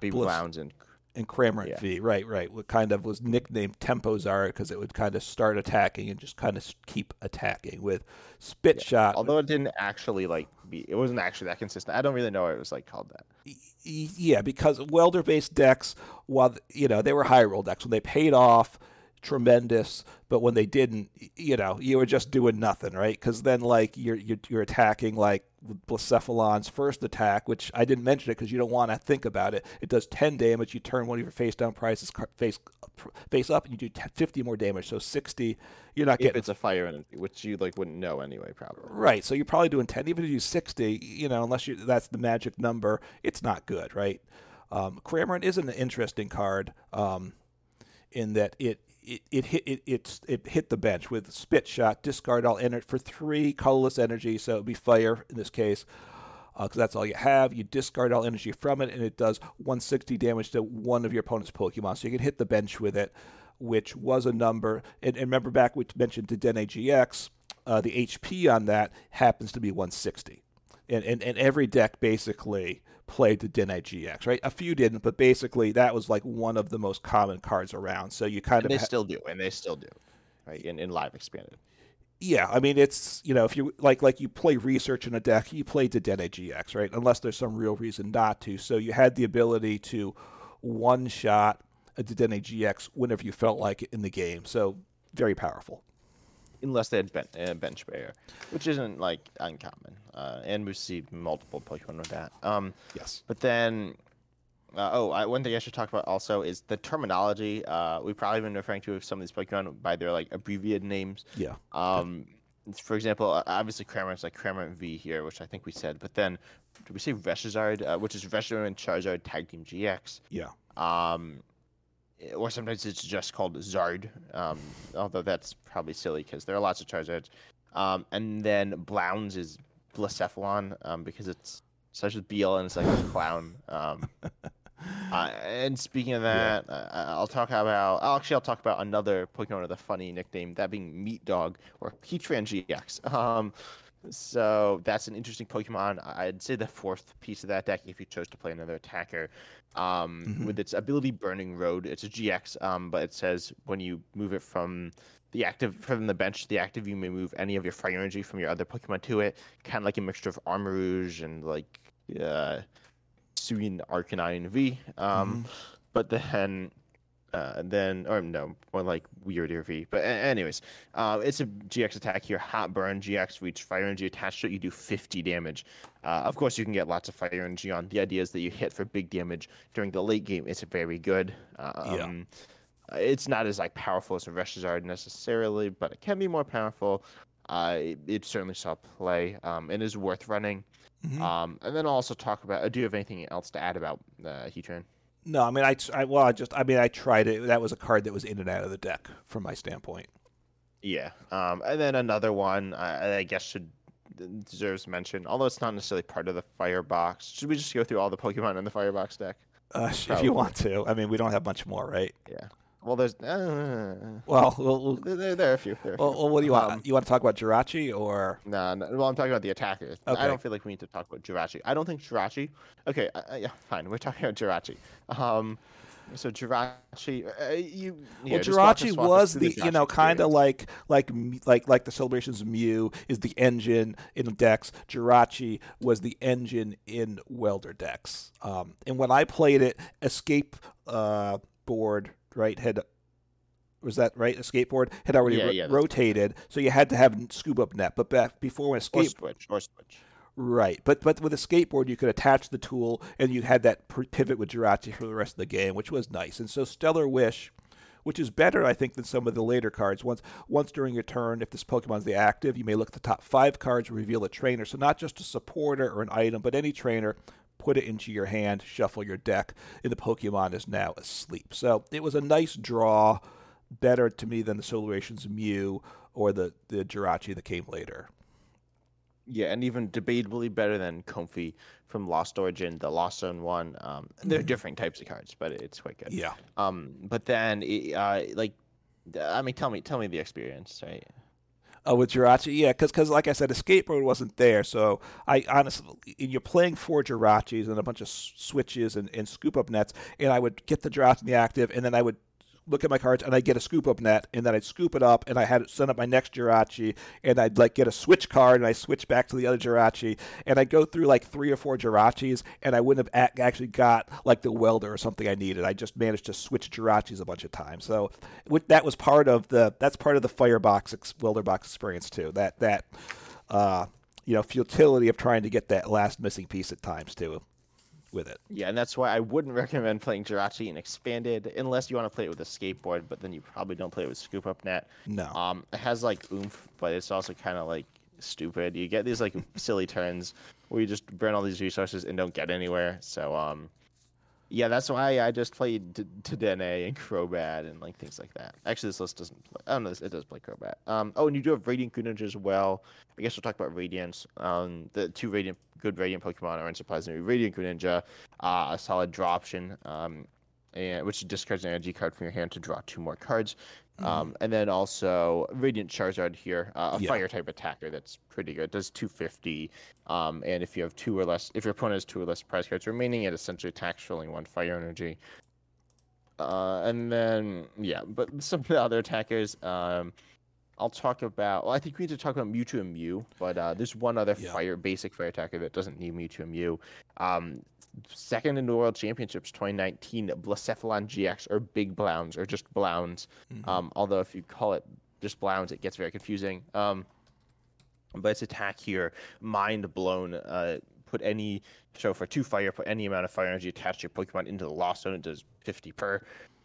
Speaker 1: Baby Blounds, and
Speaker 2: and Cramorant yeah. V, right, right. What kind of was nicknamed Tempozar because it would kind of start attacking and just kind of keep attacking with Spit yeah. Shot.
Speaker 1: Although it didn't actually like be, it wasn't actually that consistent. I don't really know why it was like called that.
Speaker 2: Yeah, because welder based decks, while you know they were high roll decks, when they paid off, tremendous. But when they didn't, you know, you were just doing nothing, right? Because then like you're, you're you're attacking like Blacephalon's first attack, which I didn't mention it because you don't want to think about it. It does 10 damage. You turn one of your face down prices face face up, and you do 50 more damage. So 60. You're not
Speaker 1: getting.
Speaker 2: If
Speaker 1: it's a fire energy, which you like wouldn't know anyway, probably.
Speaker 2: Right. So you're probably doing 10. Even if you do 60, you know, unless you that's the magic number, it's not good, right? Um, Cramorant is an interesting card um, in that it it, it hit it, it, it hit the bench with spit shot, discard all energy for three colorless energy, so it'd be fire in this case, because uh, that's all you have. You discard all energy from it, and it does 160 damage to one of your opponent's Pokemon. So you can hit the bench with it, which was a number. And, and remember back we mentioned Dedenne GX, uh, the HP on that happens to be 160, and and, and every deck basically played Dedenne GX, right? A few didn't, but basically that was like one of the most common cards around. So you kind
Speaker 1: and
Speaker 2: of
Speaker 1: they ha- still do, and they still do, right? In, in live expanded.
Speaker 2: Yeah, I mean it's you know if you like like you play research in a deck, you play Dedenne GX, right? Unless there's some real reason not to. So you had the ability to one shot a Dedenne GX whenever you felt like it in the game. So very powerful
Speaker 1: unless they had ben- uh, bench barrier, which isn't like uncommon. Uh, and we see multiple Pokemon with that. Um,
Speaker 2: yes.
Speaker 1: But then, uh, oh, I, one thing I should talk about also is the terminology. Uh, we've probably been referring to some of these Pokemon by their like abbreviated names.
Speaker 2: Yeah.
Speaker 1: Um, for example, uh, obviously Cramorant's like Cramorant V here, which I think we said. But then, did we say Reshazard, uh, which is Reshiram and Charizard Tag Team GX?
Speaker 2: Yeah.
Speaker 1: Um, or sometimes it's just called Zard. Um, although that's probably silly because there are lots of Charizards. Um, and then Blounds is Blacephalon um, because it's such a Beal and it's like a clown. Um, (laughs) uh, and speaking of that, yeah. uh, I'll talk about. I'll actually I'll talk about another Pokemon with a funny nickname, that being Meat Dog or Heatran GX. (laughs) Um, so that's an interesting Pokemon. I'd say the fourth piece of that deck if you chose to play another attacker. Um, mm-hmm. With its ability Burning Road, it's a GX, um, but it says when you move it from the active from the bench to the active, you may move any of your fire energy from your other Pokemon to it. Kind of like a mixture of Armarouge and like uh, Hisuian Arcanine V. Um, but then uh, then or no, more like weirder V. But a- anyways, uh, it's a GX attack here. Hot burn GX reach fire energy attached to it. You do 50 damage. Uh, of course, you can get lots of fire energy on. The idea is that you hit for big damage during the late game. It's very good. Um, It's not as like powerful as the rushes are necessarily, but it can be more powerful. Uh, it, it certainly saw play um, and is worth running.
Speaker 2: Mhm.
Speaker 1: Um, and then I'll also talk about. Uh, do you have anything else to add about uh, Heatran?
Speaker 2: No, I mean, I, I well, I just, I mean, I tried it. That was a card that was in and out of the deck from my standpoint.
Speaker 1: Yeah. Um, and then another one I, I guess should deserves mention, although it's not necessarily part of the firebox. Should we just go through all the Pokemon in the firebox deck?
Speaker 2: Uh, if you want to, I mean, we don't have much more, right?
Speaker 1: Yeah. Well, there's uh,
Speaker 2: Well, we'll, we'll,
Speaker 1: there, there, are a few. There are
Speaker 2: well,
Speaker 1: few.
Speaker 2: well, what do you want?
Speaker 1: Um,
Speaker 2: you want to talk about Jirachi or?
Speaker 1: No, no, well, I'm talking about the attackers.
Speaker 2: Okay.
Speaker 1: I don't feel like we need to talk about Jirachi. I don't think Jirachi. Okay, uh, uh, yeah, fine. We're talking about Jirachi. Um, so Jirachi, uh, you.
Speaker 2: Well,
Speaker 1: walk us-
Speaker 2: Jirachi was
Speaker 1: through
Speaker 2: the, you know, kind of like like like like the celebrations of Mew is the engine in Dex. Jirachi was the engine in Welder Dex. Um, and when I played it, Escape uh, board right had was that right? A skateboard had already
Speaker 1: Yeah,
Speaker 2: ro-
Speaker 1: yeah,
Speaker 2: rotated, so you had to have scoop up net. But back before when
Speaker 1: or
Speaker 2: Escape
Speaker 1: switch or switch.
Speaker 2: Right, but but with a skateboard, you could attach the tool, and you had that pivot with Jirachi for the rest of the game, which was nice. And so Stellar Wish, which is better, I think, than some of the later cards. Once once during your turn, if this Pokemon's the active, you may look at the top five cards, reveal a trainer. So not just a supporter or an item, but any trainer. Put it into your hand, shuffle your deck, and the Pokemon is now asleep. So it was a nice draw, better to me than the Celebrations Mew or the the Jirachi that came later.
Speaker 1: Yeah, and even debatably better than Comfey from Lost Origin, the Lost Zone one. Um, they're different types of cards, but it's quite good.
Speaker 2: Yeah.
Speaker 1: Um, but then, it, uh, like, I mean, tell me, tell me the experience, right?
Speaker 2: Oh, with Jirachi, yeah, because like I said, the skateboard wasn't there, so I honestly, you're playing four Jirachis and a bunch of switches and, and scoop up nets, and I would get the Jirachi in the active, and then I would look at my cards and I'd get a scoop up net, and then I'd scoop it up, and I had send up my next Jirachi, and I'd like get a switch card, and I switch back to the other Jirachi, and I go through like three or four Jirachis, and I wouldn't have ac- actually got like the welder or something I needed. I just managed to switch Jirachis a bunch of times, so with, that was part of the that's part of the Firebox ex- welder box experience too. That that uh, you know futility of trying to get that last missing piece at times too with it.
Speaker 1: Yeah, and that's why I wouldn't (laughs) recommend playing Jirachi in Expanded unless you want to play it with a skateboard, but then you probably don't play it with Scoop Up Net.
Speaker 2: No.
Speaker 1: Um, it has like oomph, but it's also kind of like stupid. You get these like (laughs) silly turns where you just burn all these resources and don't get anywhere. So um, yeah, that's why I just played Dedenne and Crobat and like things like that. Actually, this list doesn't. Play, oh no, it does play Crobat. Um, oh, and you do have Radiant Greninja as well. I guess we'll talk about Radiance. Um, the two Radiant, good Radiant Pokemon are unsurprisingly Radiant Greninja, uh, a solid draw option. Um, and which discards an energy card from your hand to draw two more cards. Um, and then also Radiant Charizard here, uh, a
Speaker 2: Yeah.
Speaker 1: fire type attacker that's pretty good. Does 250. Um, and if you have two or less, if your opponent has two or less prize cards remaining, it essentially attacks for only one fire energy. Uh, and then yeah, but (laughs) some of the other attackers, um, I'll talk about. Well, I think we need to talk about Mewtwo and Mew, but uh, there's one other
Speaker 2: Yeah.
Speaker 1: fire basic fire attacker that doesn't need Mewtwo and Mew. Um, second in the World Championships 2019, Blacephalon GX or Big Blounds or just Blounds.
Speaker 2: Mhm.
Speaker 1: Um, although if you call it just Blounds, it gets very confusing. Um, but its attack here, Mind Blown. Uh, put any so for two fire, put any amount of fire energy attached to your Pokemon into the Lost Zone. It does 50 per.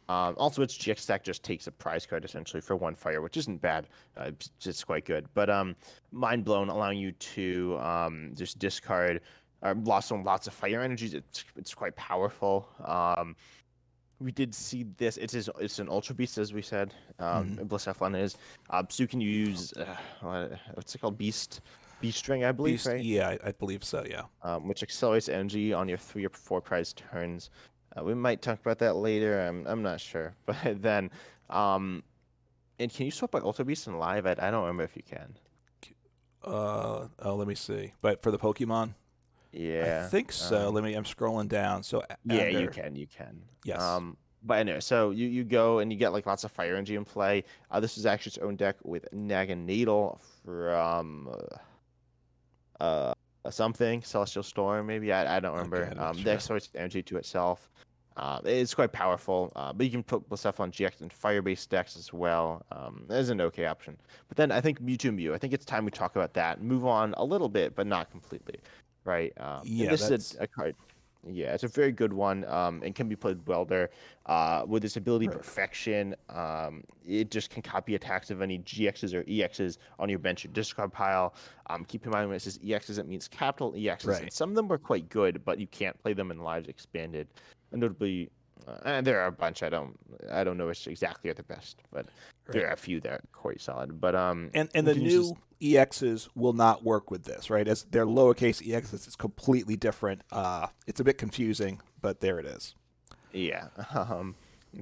Speaker 1: Um, also, its GX stack just takes a prize card essentially for one fire, which isn't bad. Uh, it's, it's quite good. But um, Mind Blown allowing you to um, just discard uh, lost on lots of fire energies. It's it's quite powerful. Um, we did see this. It's his, it's an Ultra Beast as we said. Um, Blacephalon is. Uh, so you can use uh, what's it called? Beast Beast Ring, I believe,
Speaker 2: Beast-
Speaker 1: right?
Speaker 2: Yeah, I, I believe so. Yeah.
Speaker 1: um, which accelerates energy on your three or four prize turns. Uh, we might talk about that later. I'm I'm not sure, (laughs) but then, um, and can you swap by Ultra Beast and live? I, I don't remember if you can.
Speaker 2: Uh, oh, let me see. But for the Pokemon,
Speaker 1: Yeah,
Speaker 2: I think so.
Speaker 1: um,
Speaker 2: let me. I'm scrolling down. So
Speaker 1: yeah, you can, you can.
Speaker 2: Yes.
Speaker 1: Um, but anyway, so you, you go and you get like lots of fire energy in play. Uh, this is actually its own deck with Naganadel from uh, uh something Celestial Storm, maybe I, I don't remember.
Speaker 2: Okay,
Speaker 1: um,
Speaker 2: sure.
Speaker 1: The exports energy to itself. Uh, it's quite powerful, uh, but you can put stuff on GX and fire-based decks as well. Um, as an okay option. But then I think Mewtwo Mew. I think it's time we talk about that. Move on a little bit, but not completely, right? Um,
Speaker 2: Yeah,
Speaker 1: this
Speaker 2: that's-
Speaker 1: is a, a card. Yeah, it's a very good one. Um, and can be played well there. Uh, with its ability
Speaker 2: Right.
Speaker 1: perfection, um, it just can copy attacks of any GXs or EXs on your bench or discard pile. Um, keep in mind when it says EXs, it means capital EXs.
Speaker 2: Right.
Speaker 1: And some of them were quite good, but you can't play them in lives expanded. And notably, uh, and there are a bunch. I don't, I don't know which exactly are the best, but there are a few that are quite solid. But um,
Speaker 2: And and the new EXs will not work with this, right? As they're lowercase EXs, it's completely different. Uh, it's a bit confusing, but there it is.
Speaker 1: Yeah. (laughs) Um,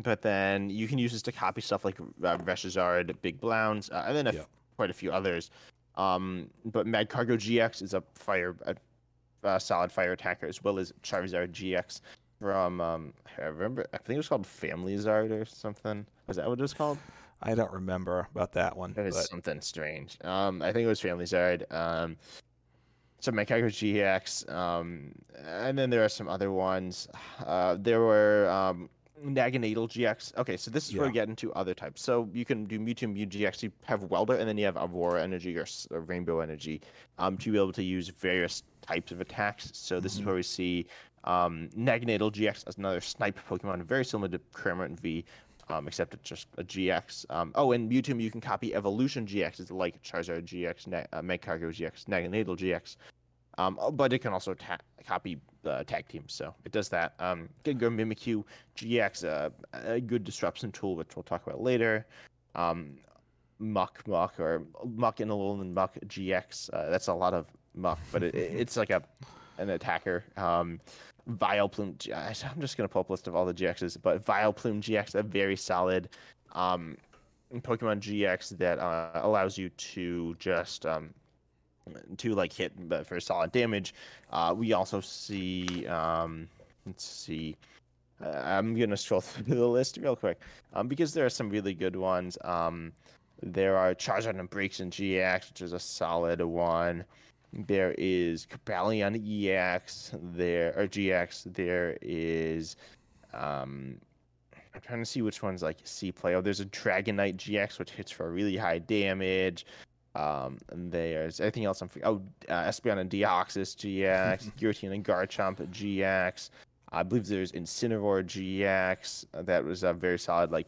Speaker 1: but then you can use this to copy stuff like uh, Reshazard, Big Blounds, uh, and then a f-
Speaker 2: Yeah.
Speaker 1: quite a few others. Um, but Magcargo GX is a fire, a, a solid fire attacker, as well as Charizard GX from um, I remember. I think it was called Family Zard or something. Was that what it was called?
Speaker 2: I don't remember about that one.
Speaker 1: It was
Speaker 2: but
Speaker 1: something strange. Um, I think it was Family Zard. Um, so Mechanical GX. Um, and then there are some other ones. Uh, there were um, Naganadel GX. Okay, so this is where we get into other types. So you can do Mewtwo Mew GX. You have Welder, and then you have Aurora Energy or, or Rainbow Energy um, to be able to use various types of attacks. So this is
Speaker 2: Mhm.
Speaker 1: where we see um, Naganadel GX as another snipe Pokemon, very similar to Cramorant V, um, except it's just a GX. Um, oh, and Mewtwo, you can copy Evolution GX, it's like Charizard GX, ne- uh, Magcargo GX, Naganadel GX. Um, oh, but it can also ta- copy uh, tag teams, so it does that. Um, Gengar Mimikyu GX, uh, a good disruption tool, which we'll talk about later. Um, Muk Muk or Muk in a Alolan Muk GX. Uh, that's a lot of Muck, but it- it's like a an attacker. Um, Vileplume. I'm just gonna pull up a list of all the GXs, but Vileplume GX, a very solid um, Pokemon GX that uh, allows you to just um, to like hit uh, for solid damage. Uh, we also see. Um, let's see. Uh, I'm gonna scroll (laughs) through the list real quick um, because there are some really good ones. Um, there are Charizard and Braixen GX, which is a solid one. There is Cobalion EX. There or GX. There is. Um, I'm trying to see which ones like C play. Oh, there's a Dragonite GX, which hits for really high damage. Um, and there's anything else I'm forg- oh uh, Espeon and Deoxys GX, Giratina (laughs) and Garchomp GX. I believe there's Incineroar GX uh, that was a very solid like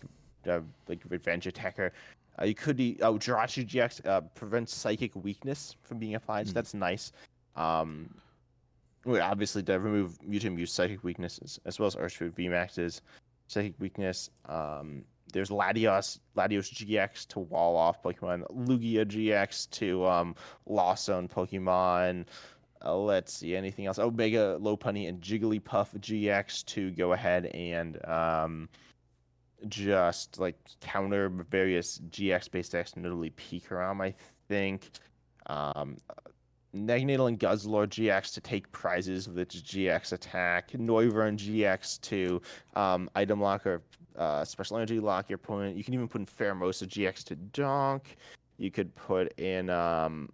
Speaker 1: uh, like revenge attacker. Uh, you could be oh Jirachi GX uh, prevents psychic weakness from being applied, so
Speaker 2: Hmm.
Speaker 1: that's nice. Um, well, obviously to remove Mewtwo Mew's psychic weaknesses as well as Urshifu VMAX's psychic weakness. Um, there's Latios, Latios GX to wall off Pokemon, Lugia GX to um, Lost Zone Pokemon. Uh, let's see anything else. Omega Lopunny and Jigglypuff GX to go ahead and um, just like counter various GX based decks, notably Pikarom, I think. Um, Naganadel and Guzzlord GX to take prizes with its GX attack. Noivern GX to um, item lock or uh, special energy lock your opponent. You can even put in Pheromosa GX to donk. You could put in, um,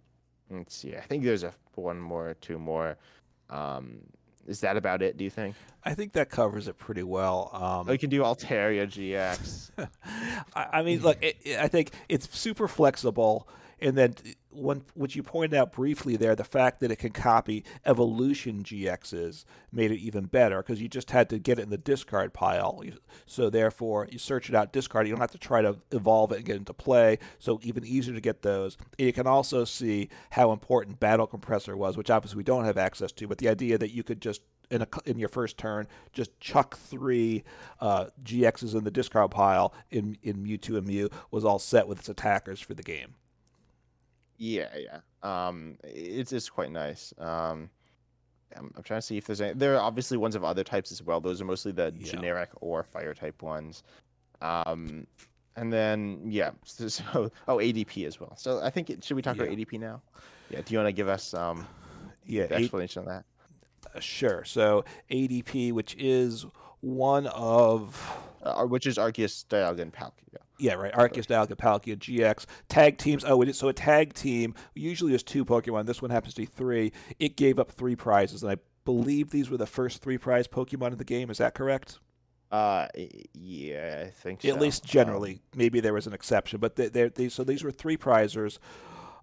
Speaker 1: let's see, I think there's a one more two more. Um, is that about it, do you think?
Speaker 2: I think that covers it pretty well. Um,
Speaker 1: Oh, you can do Altaria GX. (laughs)
Speaker 2: I, I mean, look, it, it- I think it's super flexible, and then what you pointed out briefly there, the fact that it can copy evolution GXs made it even better because you just had to get it in the discard pile. So therefore, you search it out, discard it. You don't have to try to evolve it and get into play. So even easier to get those. And you can also see how important Battle Compressor was, which obviously we don't have access to. But the idea that you could just in a in your first turn, just chuck three uh, GXs in the discard pile in in Mewtwo and Mew was all set with its attackers for the game.
Speaker 1: Yeah, yeah. Um, it's it's quite nice. Um, I'm, I'm trying to see if there's any. There are obviously ones of other types as well. Those are mostly the
Speaker 2: Yeah.
Speaker 1: generic or fire type ones. Um, and then yeah, so, (laughs) so oh ADP as well. So I think it, should we talk about ADP now? Yeah. Do you want to give us um (sighs)
Speaker 2: Yeah,
Speaker 1: the explanation of that?
Speaker 2: sure. So ADP, which is one of
Speaker 1: uh, which is Arceus, Dialga, and Palkia.
Speaker 2: Yeah, right. Arceus, Dialga, Palkia, GX. Tag teams. Oh, it is, so a tag team usually is two Pokemon. This one happens to be three. It gave up three prizes, and I believe these were the first three prize Pokemon in the game. Is that correct?
Speaker 1: Uh, yeah, I think so.
Speaker 2: At
Speaker 1: so.
Speaker 2: least generally. Um, Maybe there was an exception, but they, they, so these were three prizers,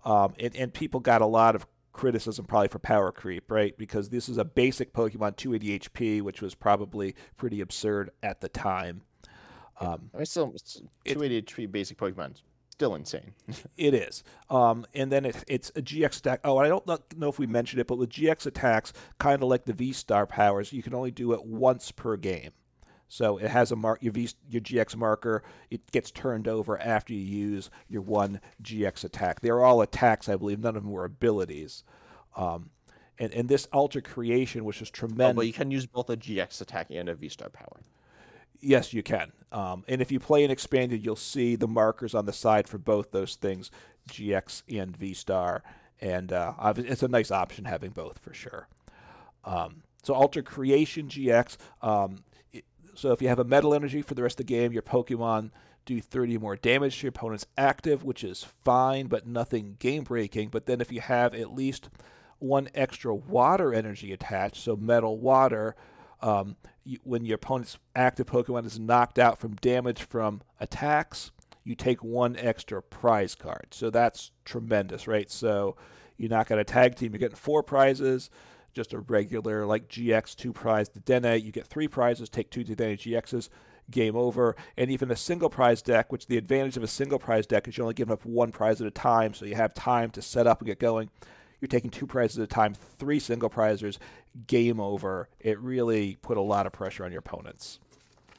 Speaker 2: um, and, and people got a lot of criticism probably for power creep, right? Because this is a basic Pokemon 280 HP, which was probably pretty absurd at the time.
Speaker 1: Um, I mean, still 280 HP basic Pokemon still insane. (laughs)
Speaker 2: it is. Um, and then it, it's a GX attack. Oh, I don't know if we mentioned it, but with GX attacks, kind of like the V Star powers, you can only do it once per game. So it has a mark your v, your GX marker. It gets turned over after you use your one GX attack. They're all attacks, I believe. None of them were abilities. Um, and, and this Ultra Creation, which is tremendous. Oh,
Speaker 1: but you can use both a GX attack and a V Star power.
Speaker 2: Yes, you can. Um, and if you play an expanded, you'll see the markers on the side for both those things, GX and V Star. And uh, it's a nice option having both for sure. Um, so Altered Creation GX, um, so if you have a metal energy for the rest of the game, your Pokemon do 30 more damage to your opponent's active, which is fine, but nothing game breaking. But then if you have at least one extra water energy attached, so metal water, um, when your opponent's active Pokemon is knocked out from damage from attacks, you take one extra prize card. So that's tremendous, right? So you knock out a tag team, you're getting four prizes just a regular like GX two prize the Dedenne. You get three prizes, take two Dedenne GXs, game over. And even a single prize deck, which the advantage of a single prize deck is you're only giving up one prize at a time, so you have time to set up and get going. You're taking two prizes at a time, three single prizers, game over. It really put a lot of pressure on your opponents.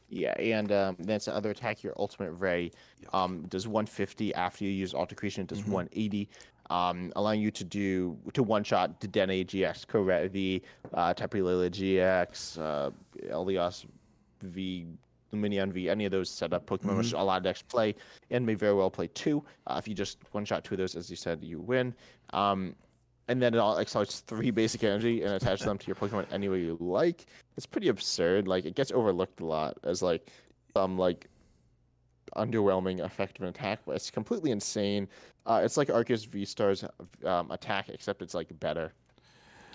Speaker 1: Yeah, and um, that's the other attack. Your ultimate ray um, does 150 after you use Ultra Creation. It does mm-hmm. 180 um, allowing you to do to one shot Dedenne GX, V, uh, Tapu GX, uh, Elios V, Lumineon V, any of those setup Pokemon, mm-hmm. which a lot of decks play, and may very well play two. Uh, if you just one shot two of those, as you said, you win. Um, and then it all accelerates three basic energy and attaches them to your Pokemon any way you like. It's pretty absurd. Like it gets overlooked a lot as like some like underwhelming effective attack, but it's completely insane. Uh, it's like Arceus V Star's um, attack, except it's like better.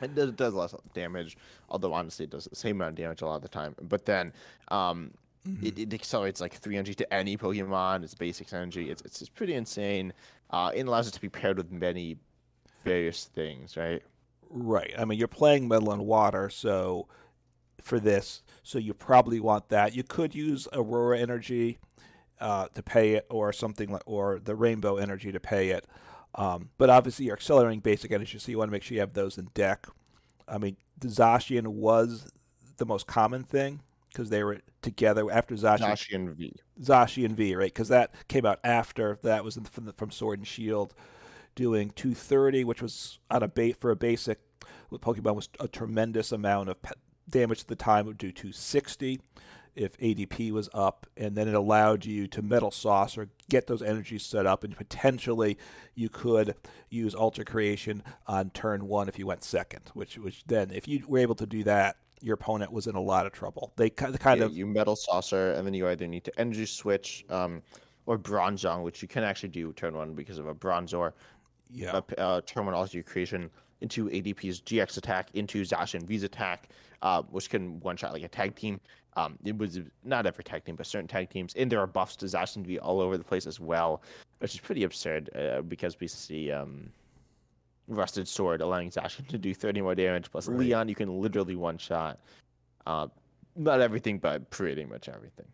Speaker 1: It does, does, less damage, although honestly it does the same amount of damage a lot of the time. But then um, mm-hmm. it, it, accelerates like three energy to any Pokemon. It's basic energy. It's, it's, it's pretty insane. Uh, it allows it to be paired with many various things, right?
Speaker 2: Right. I mean, you're playing Metal and Water, so for this, so you probably want that. You could use Aurora Energy uh, to pay it, or something like, or the Rainbow Energy to pay it. Um, but obviously, you're accelerating basic energy, so you want to make sure you have those in deck. I mean, the Zacian was the most common thing because they were together after Zacian.
Speaker 1: Zacian V.
Speaker 2: Zacian V, right? Because that came out after that was from, the, from Sword and Shield, doing 230, which was on a bait for a basic with Pokemon was a tremendous amount of damage at the time. It would do 260 if ADP was up, and then it allowed you to metal sauce or get those energies set up, and potentially you could use Ultra Creation on turn one if you went second. Which, which then, if you were able to do that, your opponent was in a lot of trouble. They kind
Speaker 1: yeah,
Speaker 2: of
Speaker 1: you metal saucer, and then you either need to energy switch um, or Bronzong, which you can actually do turn one because of a Bronzor.
Speaker 2: Yeah.
Speaker 1: Uh, uh, Ultra Creation into ADP's GX attack, into Zacian V's attack, uh, which can one shot like a tag team. Um, it was not every tag team, but certain tag teams, and there are buffs to Zacian V all over the place as well, which is pretty absurd uh, because we see um, Rusted Sword allowing Zacian (laughs) to do 30 more damage, plus right. Leon, you can literally one shot. Uh, not everything, but pretty much everything.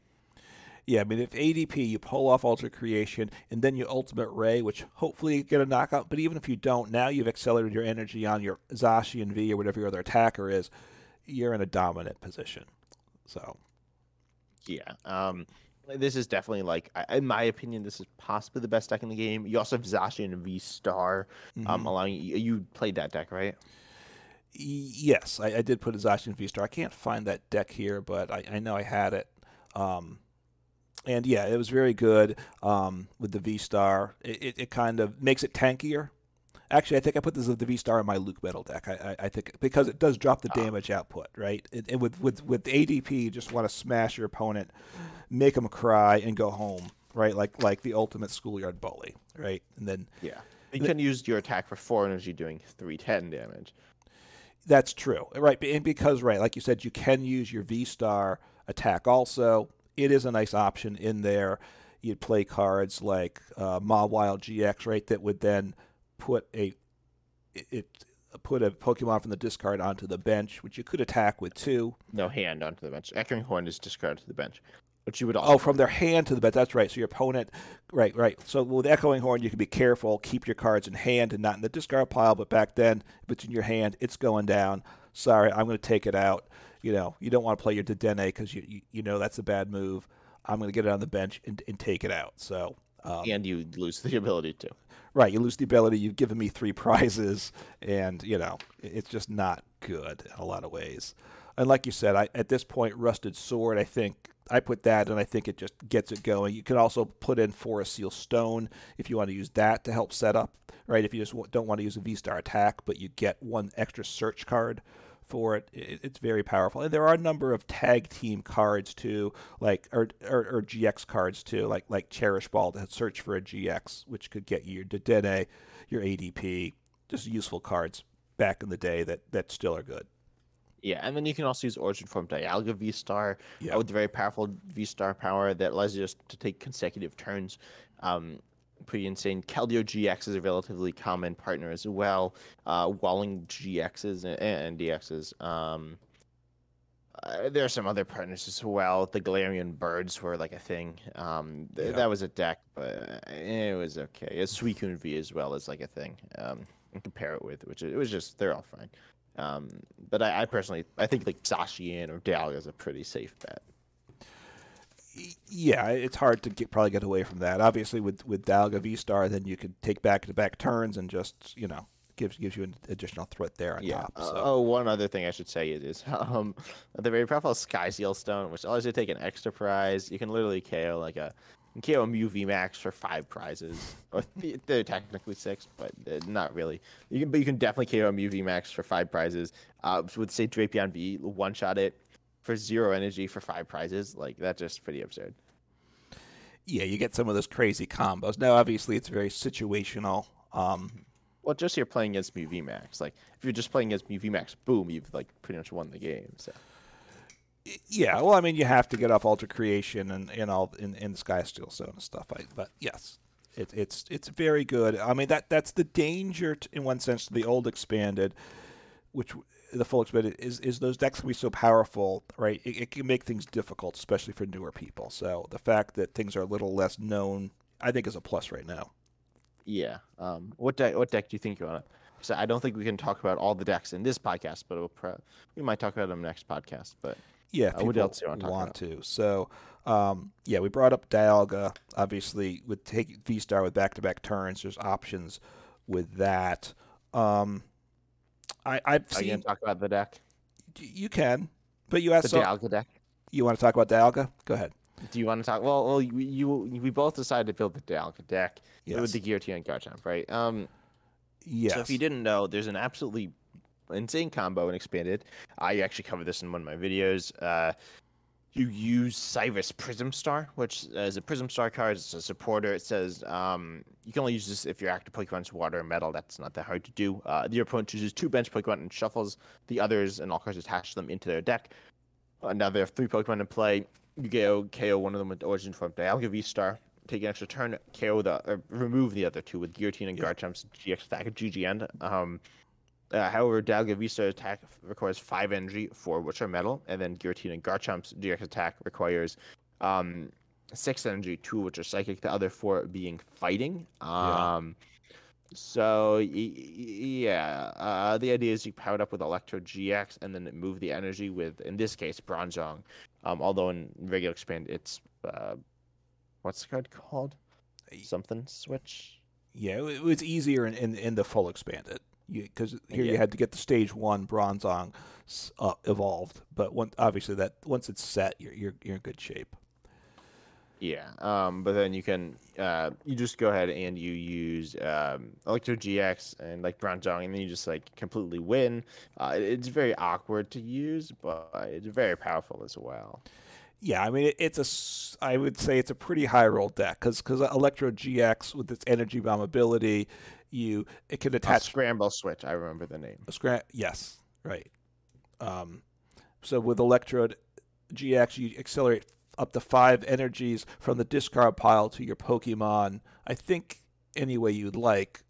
Speaker 2: Yeah, I mean, if ADP, you pull off Ultra Creation, and then your Ultimate Ray, which hopefully you get a knockout, but even if you don't, now you've accelerated your energy on your Zacian V or whatever your other attacker is, you're in a dominant position. So,
Speaker 1: yeah. Um, this is definitely like, in my opinion, this is possibly the best deck in the game. You also have Zacian V Star, um, mm-hmm. um, allowing you, you played that deck, right?
Speaker 2: Yes, I, I did put a Zacian V Star. I can't find that deck here, but I, I know I had it. Um, and yeah, it was very good um, with the V Star. It, it, it, kind of makes it tankier Actually, I think I put this as the V Star in my Luke Metal deck. I, I, I think because it does drop the
Speaker 1: Oh.
Speaker 2: damage output, right? And, and with with with ADP, you just want to smash your opponent, make them cry, and go home, right? Like like the ultimate schoolyard bully, right? And then
Speaker 1: Yeah. You can use your attack for four energy, doing three ten damage.
Speaker 2: That's true, right? And because, right, like you said, you can use your V Star attack also. It is a nice option in there. You'd play cards like uh, Mawile GX, right, that would then put a it, put a Pokemon from the discard onto the bench, which you could attack with two.
Speaker 1: No hand onto the bench. Echoing Horn is discarded to the bench, but you would also
Speaker 2: Oh, from their hand to the bench. That's right. So your opponent, right, right. So with Echoing Horn, you can be careful, keep your cards in hand and not in the discard pile. But back then, if it's in your hand, it's going down. Sorry, I'm going to take it out. You know, you don't want to play your Dedenne because you, you you know that's a bad move. I'm going to get it on the bench and, and take it out. So. Um,
Speaker 1: and you lose the ability to.
Speaker 2: Right, you lose the ability. You've given me three (laughs) prizes, and you know it's just not good in a lot of ways. And like you said, I, at this point, Rusted Sword, I think I put that, and I think it just gets it going. You can also put in Forest Seal Stone if you want to use that to help set up. Right, if you just don't want to use a V Star attack, but you get one extra search card for it. it. It's very powerful, and there are a number of tag team cards too, like or, or, or GX cards too, like like Cherish Ball to search for a GX, which could get you your Dedenne, your ADP, just useful cards back in the day that that still are good.
Speaker 1: Yeah, and then you can also use Origin Form Dialga V Star
Speaker 2: Yeah.
Speaker 1: with the very powerful V Star power that allows you just to take consecutive turns. Um, pretty insane. Keldeo GX is a relatively common partner as well. Uh, Walling GXs and, and DXs. Um, uh, there are some other partners as well. The Galarian Birds were like a thing. Um, th-
Speaker 2: Yeah.
Speaker 1: That was a deck, but it was okay. It's Suicune V as well as like a thing. Um, and compare it with, which it was just they're all fine. Um, but I, I personally, I think like Zacian or Dialga is a pretty safe bet.
Speaker 2: Yeah, it's hard to get probably get away from that. Obviously, with with Dialga V Star, then you could take back to back turns and just you know gives gives you an additional threat there on
Speaker 1: Yeah.
Speaker 2: top.
Speaker 1: Uh, oh, one other thing I should say is, is (laughs) um, the very powerful Sky Seal Stone, which allows you to take an extra prize. You can literally KO like a KO a Mew VMAX for five prizes. (laughs) Or they're technically six, but uh, not really. You can, but you can definitely KO a Mew VMAX for five prizes. Uh, with say Drapion V, one shot it for zero energy for five prizes. Like that's just pretty absurd.
Speaker 2: yeah, you get some of those crazy combos. Now, obviously, it's very situational. Um,
Speaker 1: Well, just you're playing against Mew VMAX. Like if you're just playing against Mew VMAX, boom, you've like pretty much won the game. So.
Speaker 2: yeah, well, I mean, you have to get off Altered Creation and, and all in, in the Sky Seal Stone and stuff. I, but yes, it, it's it's very good. I mean, that that's the danger t in one sense to the old expanded, which the full expanded is is those decks can be so powerful, right? It, it can make things difficult, especially for newer people. So the fact that things are a little less known, I think, is a plus right now.
Speaker 1: Yeah. Um. What deck? What deck do you think you want to? So I don't think we can talk about all the decks in this podcast, but we'll pro- we might talk about them next podcast. But
Speaker 2: Yeah, if
Speaker 1: Uh, what else do you wanna talk
Speaker 2: want to. So, um, yeah, we brought up Dialga. Obviously, with take V Star with back to back turns, there's options with that. Um, I, I've
Speaker 1: are you
Speaker 2: seen
Speaker 1: gonna talk about the deck?
Speaker 2: you can, but you
Speaker 1: The
Speaker 2: asked. So,
Speaker 1: Dialga deck.
Speaker 2: you want to talk about Dialga? Go ahead.
Speaker 1: Do you want to talk? Well, well, you, you we both decided to build the Dialga deck
Speaker 2: Yes.
Speaker 1: with the Giratina and Garchomp, right? Um.
Speaker 2: yes.
Speaker 1: So if you didn't know, there's an absolutely insane combo in Expanded. I actually covered this in one of my videos. Uh, you use Cyrus Prism Star, which is a Prism Star card. It's a supporter. It says um, you can only use this if your active Pokemon's water or metal. That's not that hard to do. Uh, your opponent chooses two bench Pokemon and shuffles the others and all cards attached to them into their deck. Uh, now there are three Pokemon in play. You go KO one of them with Origin Form Dialga V Star. Take an extra turn, KO the or remove the other two with Giratina and
Speaker 2: Yeah.
Speaker 1: Garchomp's GX attack at GG end. Um, uh, however, Star attack requires five energy, four which are metal, and then Giratina and Garchomp's GX attack requires um, six energy, two which are psychic, the other four being fighting.
Speaker 2: Yeah.
Speaker 1: Um, so y- y- yeah, uh, the idea is you power it up with Electrode GX and then move the energy with, in this case, Bronzong. Um, although in regular expand, it's uh, what's the card called? Something switch.
Speaker 2: Yeah, it was easier in, in, in the full expanded because here you had to get the stage one Bronzong uh, evolved, but one, obviously that once it's set, you're you're you're in good shape.
Speaker 1: Yeah, um, but then you can uh, you just go ahead and you use um, Electrode GX and like Bronzong, and then you just like completely win. Uh, it's very awkward to use, but it's very powerful as well.
Speaker 2: Yeah, I mean it, it's a I would say it's a pretty high roll deck because because Electrode GX with its energy bomb ability, you it can
Speaker 1: A
Speaker 2: attach
Speaker 1: scramble switch, I remember the name.
Speaker 2: a scra- Yes, right. Um, so with Electrode GX, you accelerate up to five energies from the discard pile to your Pokemon. I think any way you'd like.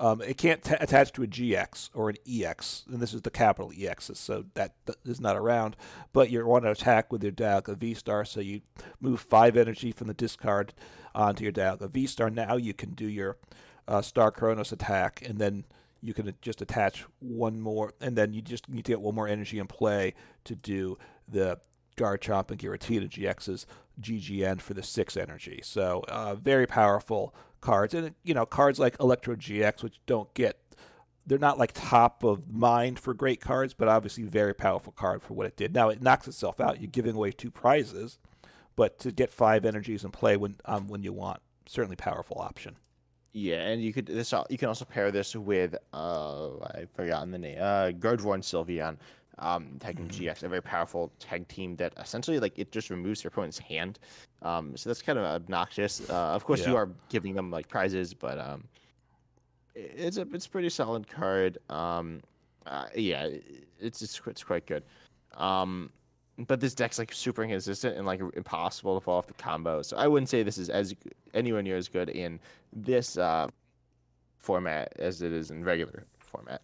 Speaker 2: Um, it can't t- attach to a GX or an EX, and this is the capital EXs, so that, that is not around. But you want to attack with your Dialga V Star, so you move five energy from the discard onto your Dialga V Star. Now you can do your uh, Star Chronos attack, and then you can just attach one more, and then you just need to get one more energy in play to do the Garchomp and Giratina GX's GGN for the six energy. So uh, very powerful cards, and you know cards like Electrode GX, which don't get. They're not like top of mind for great cards, but obviously very powerful card for what it did. Now it knocks itself out. You're giving away two prizes, but to get five energies in play when um, when you want, certainly powerful option.
Speaker 1: Yeah, and you could this you can also pair this with uh I've forgotten the name uh and Sylveon, um Tag Team GX, a very powerful tag team that essentially like it just removes your opponent's hand, um so that's kind of obnoxious. Uh, of course, you are giving them like prizes, but um it's a it's a pretty solid card. Um, uh, yeah, it's it's it's quite good. Um, but this deck's like super inconsistent and like impossible to fall off the combo. So I wouldn't say this is as anywhere near as good in this uh, format as it is in regular format.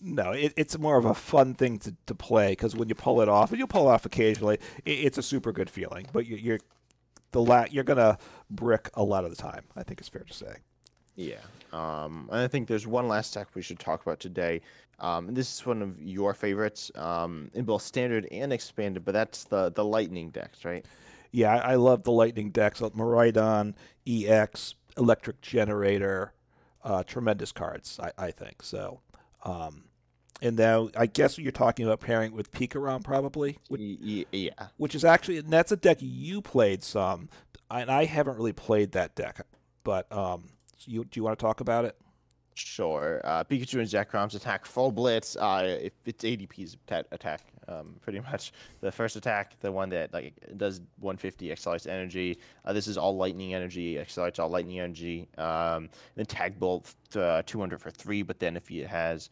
Speaker 2: No, it, it's more of a fun thing to, to play because when you pull it off, and you'll pull it off occasionally, it, it's a super good feeling. But you, you're the la- you're gonna brick a lot of the time. I think it's fair to say.
Speaker 1: Yeah. Um, and I think there's one last deck we should talk about today. Um, and this is one of your favorites um, in both standard and expanded, but that's the the lightning decks, right?
Speaker 2: Yeah, I, I love the Lightning decks. like Miraidon, EX, Electric Generator, uh, tremendous cards. I, I think so. Um, and now I guess you're talking about pairing with Pikarom probably, which,
Speaker 1: yeah.
Speaker 2: which is actually and that's a deck you played some, and I haven't really played that deck. But um, you do you want to talk about it?
Speaker 1: Sure. Uh, Pikachu and Zekroms attack full blitz. Uh, if it's ADP's ta- attack, um, (laughs) pretty much the first attack, the one that like does 150 accelerates energy. Uh, this is all lightning energy, accelerates all lightning energy. Um, then tag bolt uh, 200 for three. But then if he has,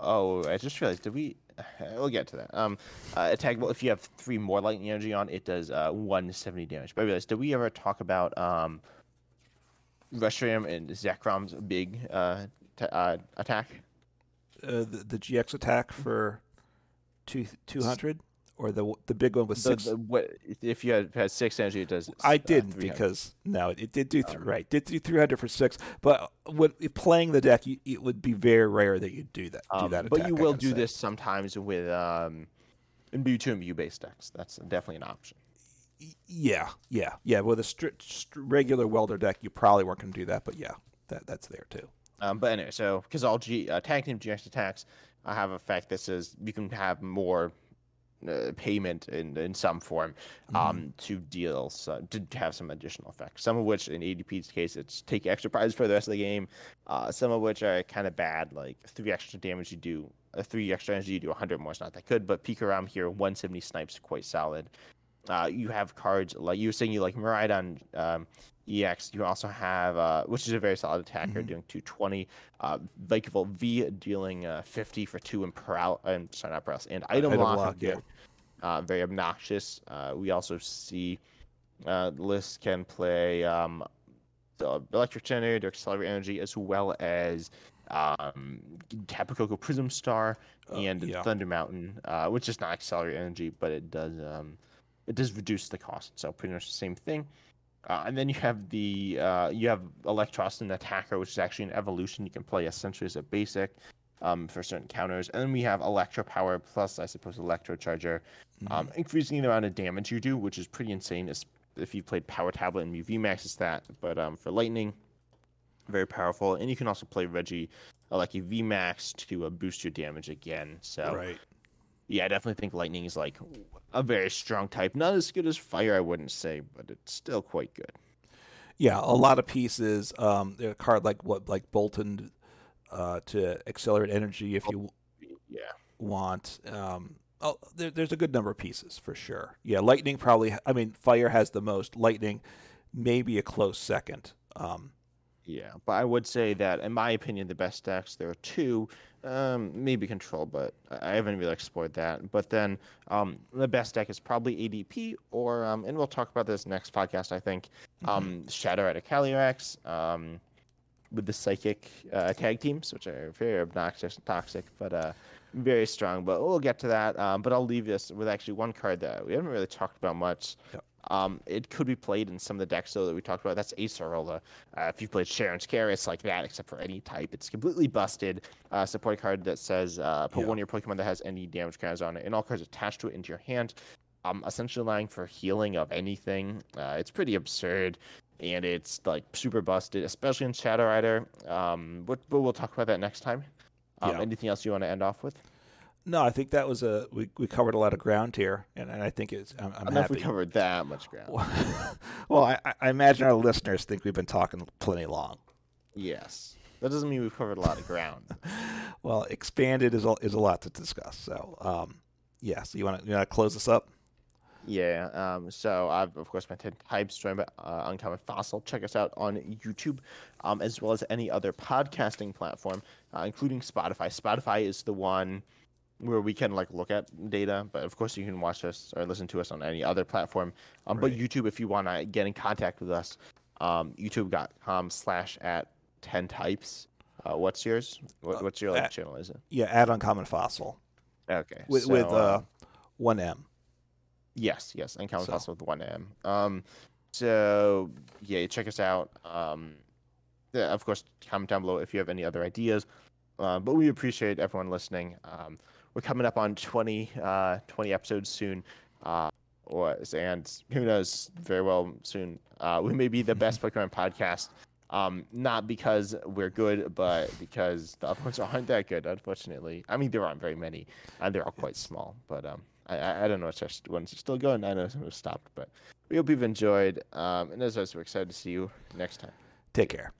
Speaker 1: oh, I just realized, did we? (sighs) We'll get to that. Um, uh, attack bolt. If you have three more lightning energy on, it does uh 170 damage. But I realized, did we ever talk about um? Reshiram and Zekrom's big uh, t- uh, attack.
Speaker 2: Uh, the, the GX attack for two two hundred or the the big one with
Speaker 1: The,
Speaker 2: six.
Speaker 1: the, what, if you had, had six energy, it does.
Speaker 2: I
Speaker 1: uh,
Speaker 2: didn't
Speaker 1: 300.
Speaker 2: because no, it, did do th-
Speaker 1: Um,
Speaker 2: right. Did do three hundred for six, but when if playing the deck, you, it would be very rare that you do that. do
Speaker 1: Um,
Speaker 2: that,
Speaker 1: but you will do
Speaker 2: say.
Speaker 1: this sometimes with um, in Mew based decks. That's definitely an option.
Speaker 2: Yeah, yeah, yeah. With a stri- stri- regular welder deck, you probably weren't going to do that, but yeah, that that's there too.
Speaker 1: Um, but anyway, so because all G uh, tag team GX attacks uh, have effect that says you can have more uh, payment in in some form
Speaker 2: Mm-hmm.
Speaker 1: um, to deal so, to have some additional effects. Some of which, in ADP's case, it's take extra prizes for the rest of the game. Uh, some of which are kind of bad, like three extra damage you do, uh, three extra energy you do 100 more is not that good. But Pikarom here, 170 snipes, quite solid. Uh, you have cards like you were saying, you like Miraidon um, EX. You also have, uh, which is a very solid attacker,
Speaker 2: Mhm.
Speaker 1: doing 220. Uh, V dealing uh, 50 for two and paral. I'm sorry, not paralysis and item,
Speaker 2: Item
Speaker 1: lock.
Speaker 2: lock, yeah.
Speaker 1: Uh, very obnoxious. Uh, we also see uh, list can play um, the electric generator to accelerate energy as well as um, Tapu Koko Prism Star
Speaker 2: Uh,
Speaker 1: and
Speaker 2: yeah.
Speaker 1: Thunder Mountain, uh, which is not accelerate energy, but it does um, it does reduce the cost. So pretty much the same thing. Uh, and then you have the uh, you have Electros and Attacker, which is actually an evolution. You can play essentially as a basic um, for certain counters. And then we have Electro Power plus, I suppose, Electro Charger, um, increasing the amount of damage you do, which is pretty insane. If you played Power Tablet and UV Max, is that. But um, for Lightning, very powerful. And you can also play Reggie uh, like a VMAX to uh, boost your damage again. So
Speaker 2: Right.
Speaker 1: Yeah, I definitely think lightning is like a very strong type. Not as good as fire, I wouldn't say, but it's still quite good.
Speaker 2: Yeah, a lot of pieces. Um, a card like what, like Boltund, uh, to accelerate energy if you
Speaker 1: Yeah.
Speaker 2: want. Um, oh, there, there's a good number of pieces for sure. Yeah, lightning probably. I mean, fire has the most. Lightning, maybe a close second. Um,
Speaker 1: Yeah, but I would say that, in my opinion, the best decks there are two, um, maybe control, but I haven't really explored that. But then um, the best deck is probably ADP, or um, and we'll talk about this next podcast. I think um, Shadow Rider Calyrex, um, with the Psychic uh, tag teams, which are very obnoxious and toxic, but uh, very strong. But we'll get to that. Um, but I'll leave this with actually one card that we haven't really talked about much.
Speaker 2: Yep.
Speaker 1: Um, it could be played in some of the decks though that we talked about. That's Acerola. Uh, if you've played Cheren's Care, it's like that, except for any type. It's completely busted. Uh, support card that says uh, put
Speaker 2: Yeah.
Speaker 1: one of your Pokemon that has any damage counters on it, and all cards attached to it into your hand. Um, essentially allowing for healing of anything. Uh, it's pretty absurd, and it's like super busted, especially in Shadow Rider. Um, but, but we'll talk about that next time. Um,
Speaker 2: Yeah.
Speaker 1: Anything else you want to end off with?
Speaker 2: No, I think that was a we, we covered a lot of ground here, and, and I think it's I'm,
Speaker 1: I
Speaker 2: I'm
Speaker 1: don't know if we covered that much ground. (laughs)
Speaker 2: well, I, I imagine our listeners think we've been talking plenty long.
Speaker 1: Yes. That doesn't mean we've covered a lot of ground. (laughs)
Speaker 2: Well, expanded is a, is a lot to discuss. So, um, yeah. So you want to you want to close this up?
Speaker 1: Yeah. Um, so I've of course been ten types joined by uh, Uncommon Fossil. Check us out on YouTube, um, as well as any other podcasting platform, uh, including Spotify. Spotify is the one where we can like look at data, but of course you can watch us or listen to us on any other platform. Um, But YouTube, if you want to get in contact with us, um, youtube.com slash at ten types. Uh, what's yours? What,
Speaker 2: Uh,
Speaker 1: what's your like
Speaker 2: at-
Speaker 1: channel? Is it
Speaker 2: Yeah. Add uncommon fossil
Speaker 1: okay?
Speaker 2: with
Speaker 1: so,
Speaker 2: with
Speaker 1: uh,
Speaker 2: uh, one M.
Speaker 1: Yes, yes, and Common
Speaker 2: So-
Speaker 1: Fossil with one M. Um, so yeah, check us out. Um, yeah, of course, comment down below if you have any other ideas. Uh, but we appreciate everyone listening. Um, we're coming up on 20, uh, 20 episodes soon. Uh, or and who knows, very well soon. Uh, we may be the best (laughs) Pokemon podcast. Um, not because we're good, but because the other ones aren't that good, unfortunately. I mean, there aren't very many, and they're all quite small. But um, I, I don't know there's ones are still going. I know some have stopped, but we hope you've enjoyed. Um, and as always, we're excited to see you next time.
Speaker 2: Take care.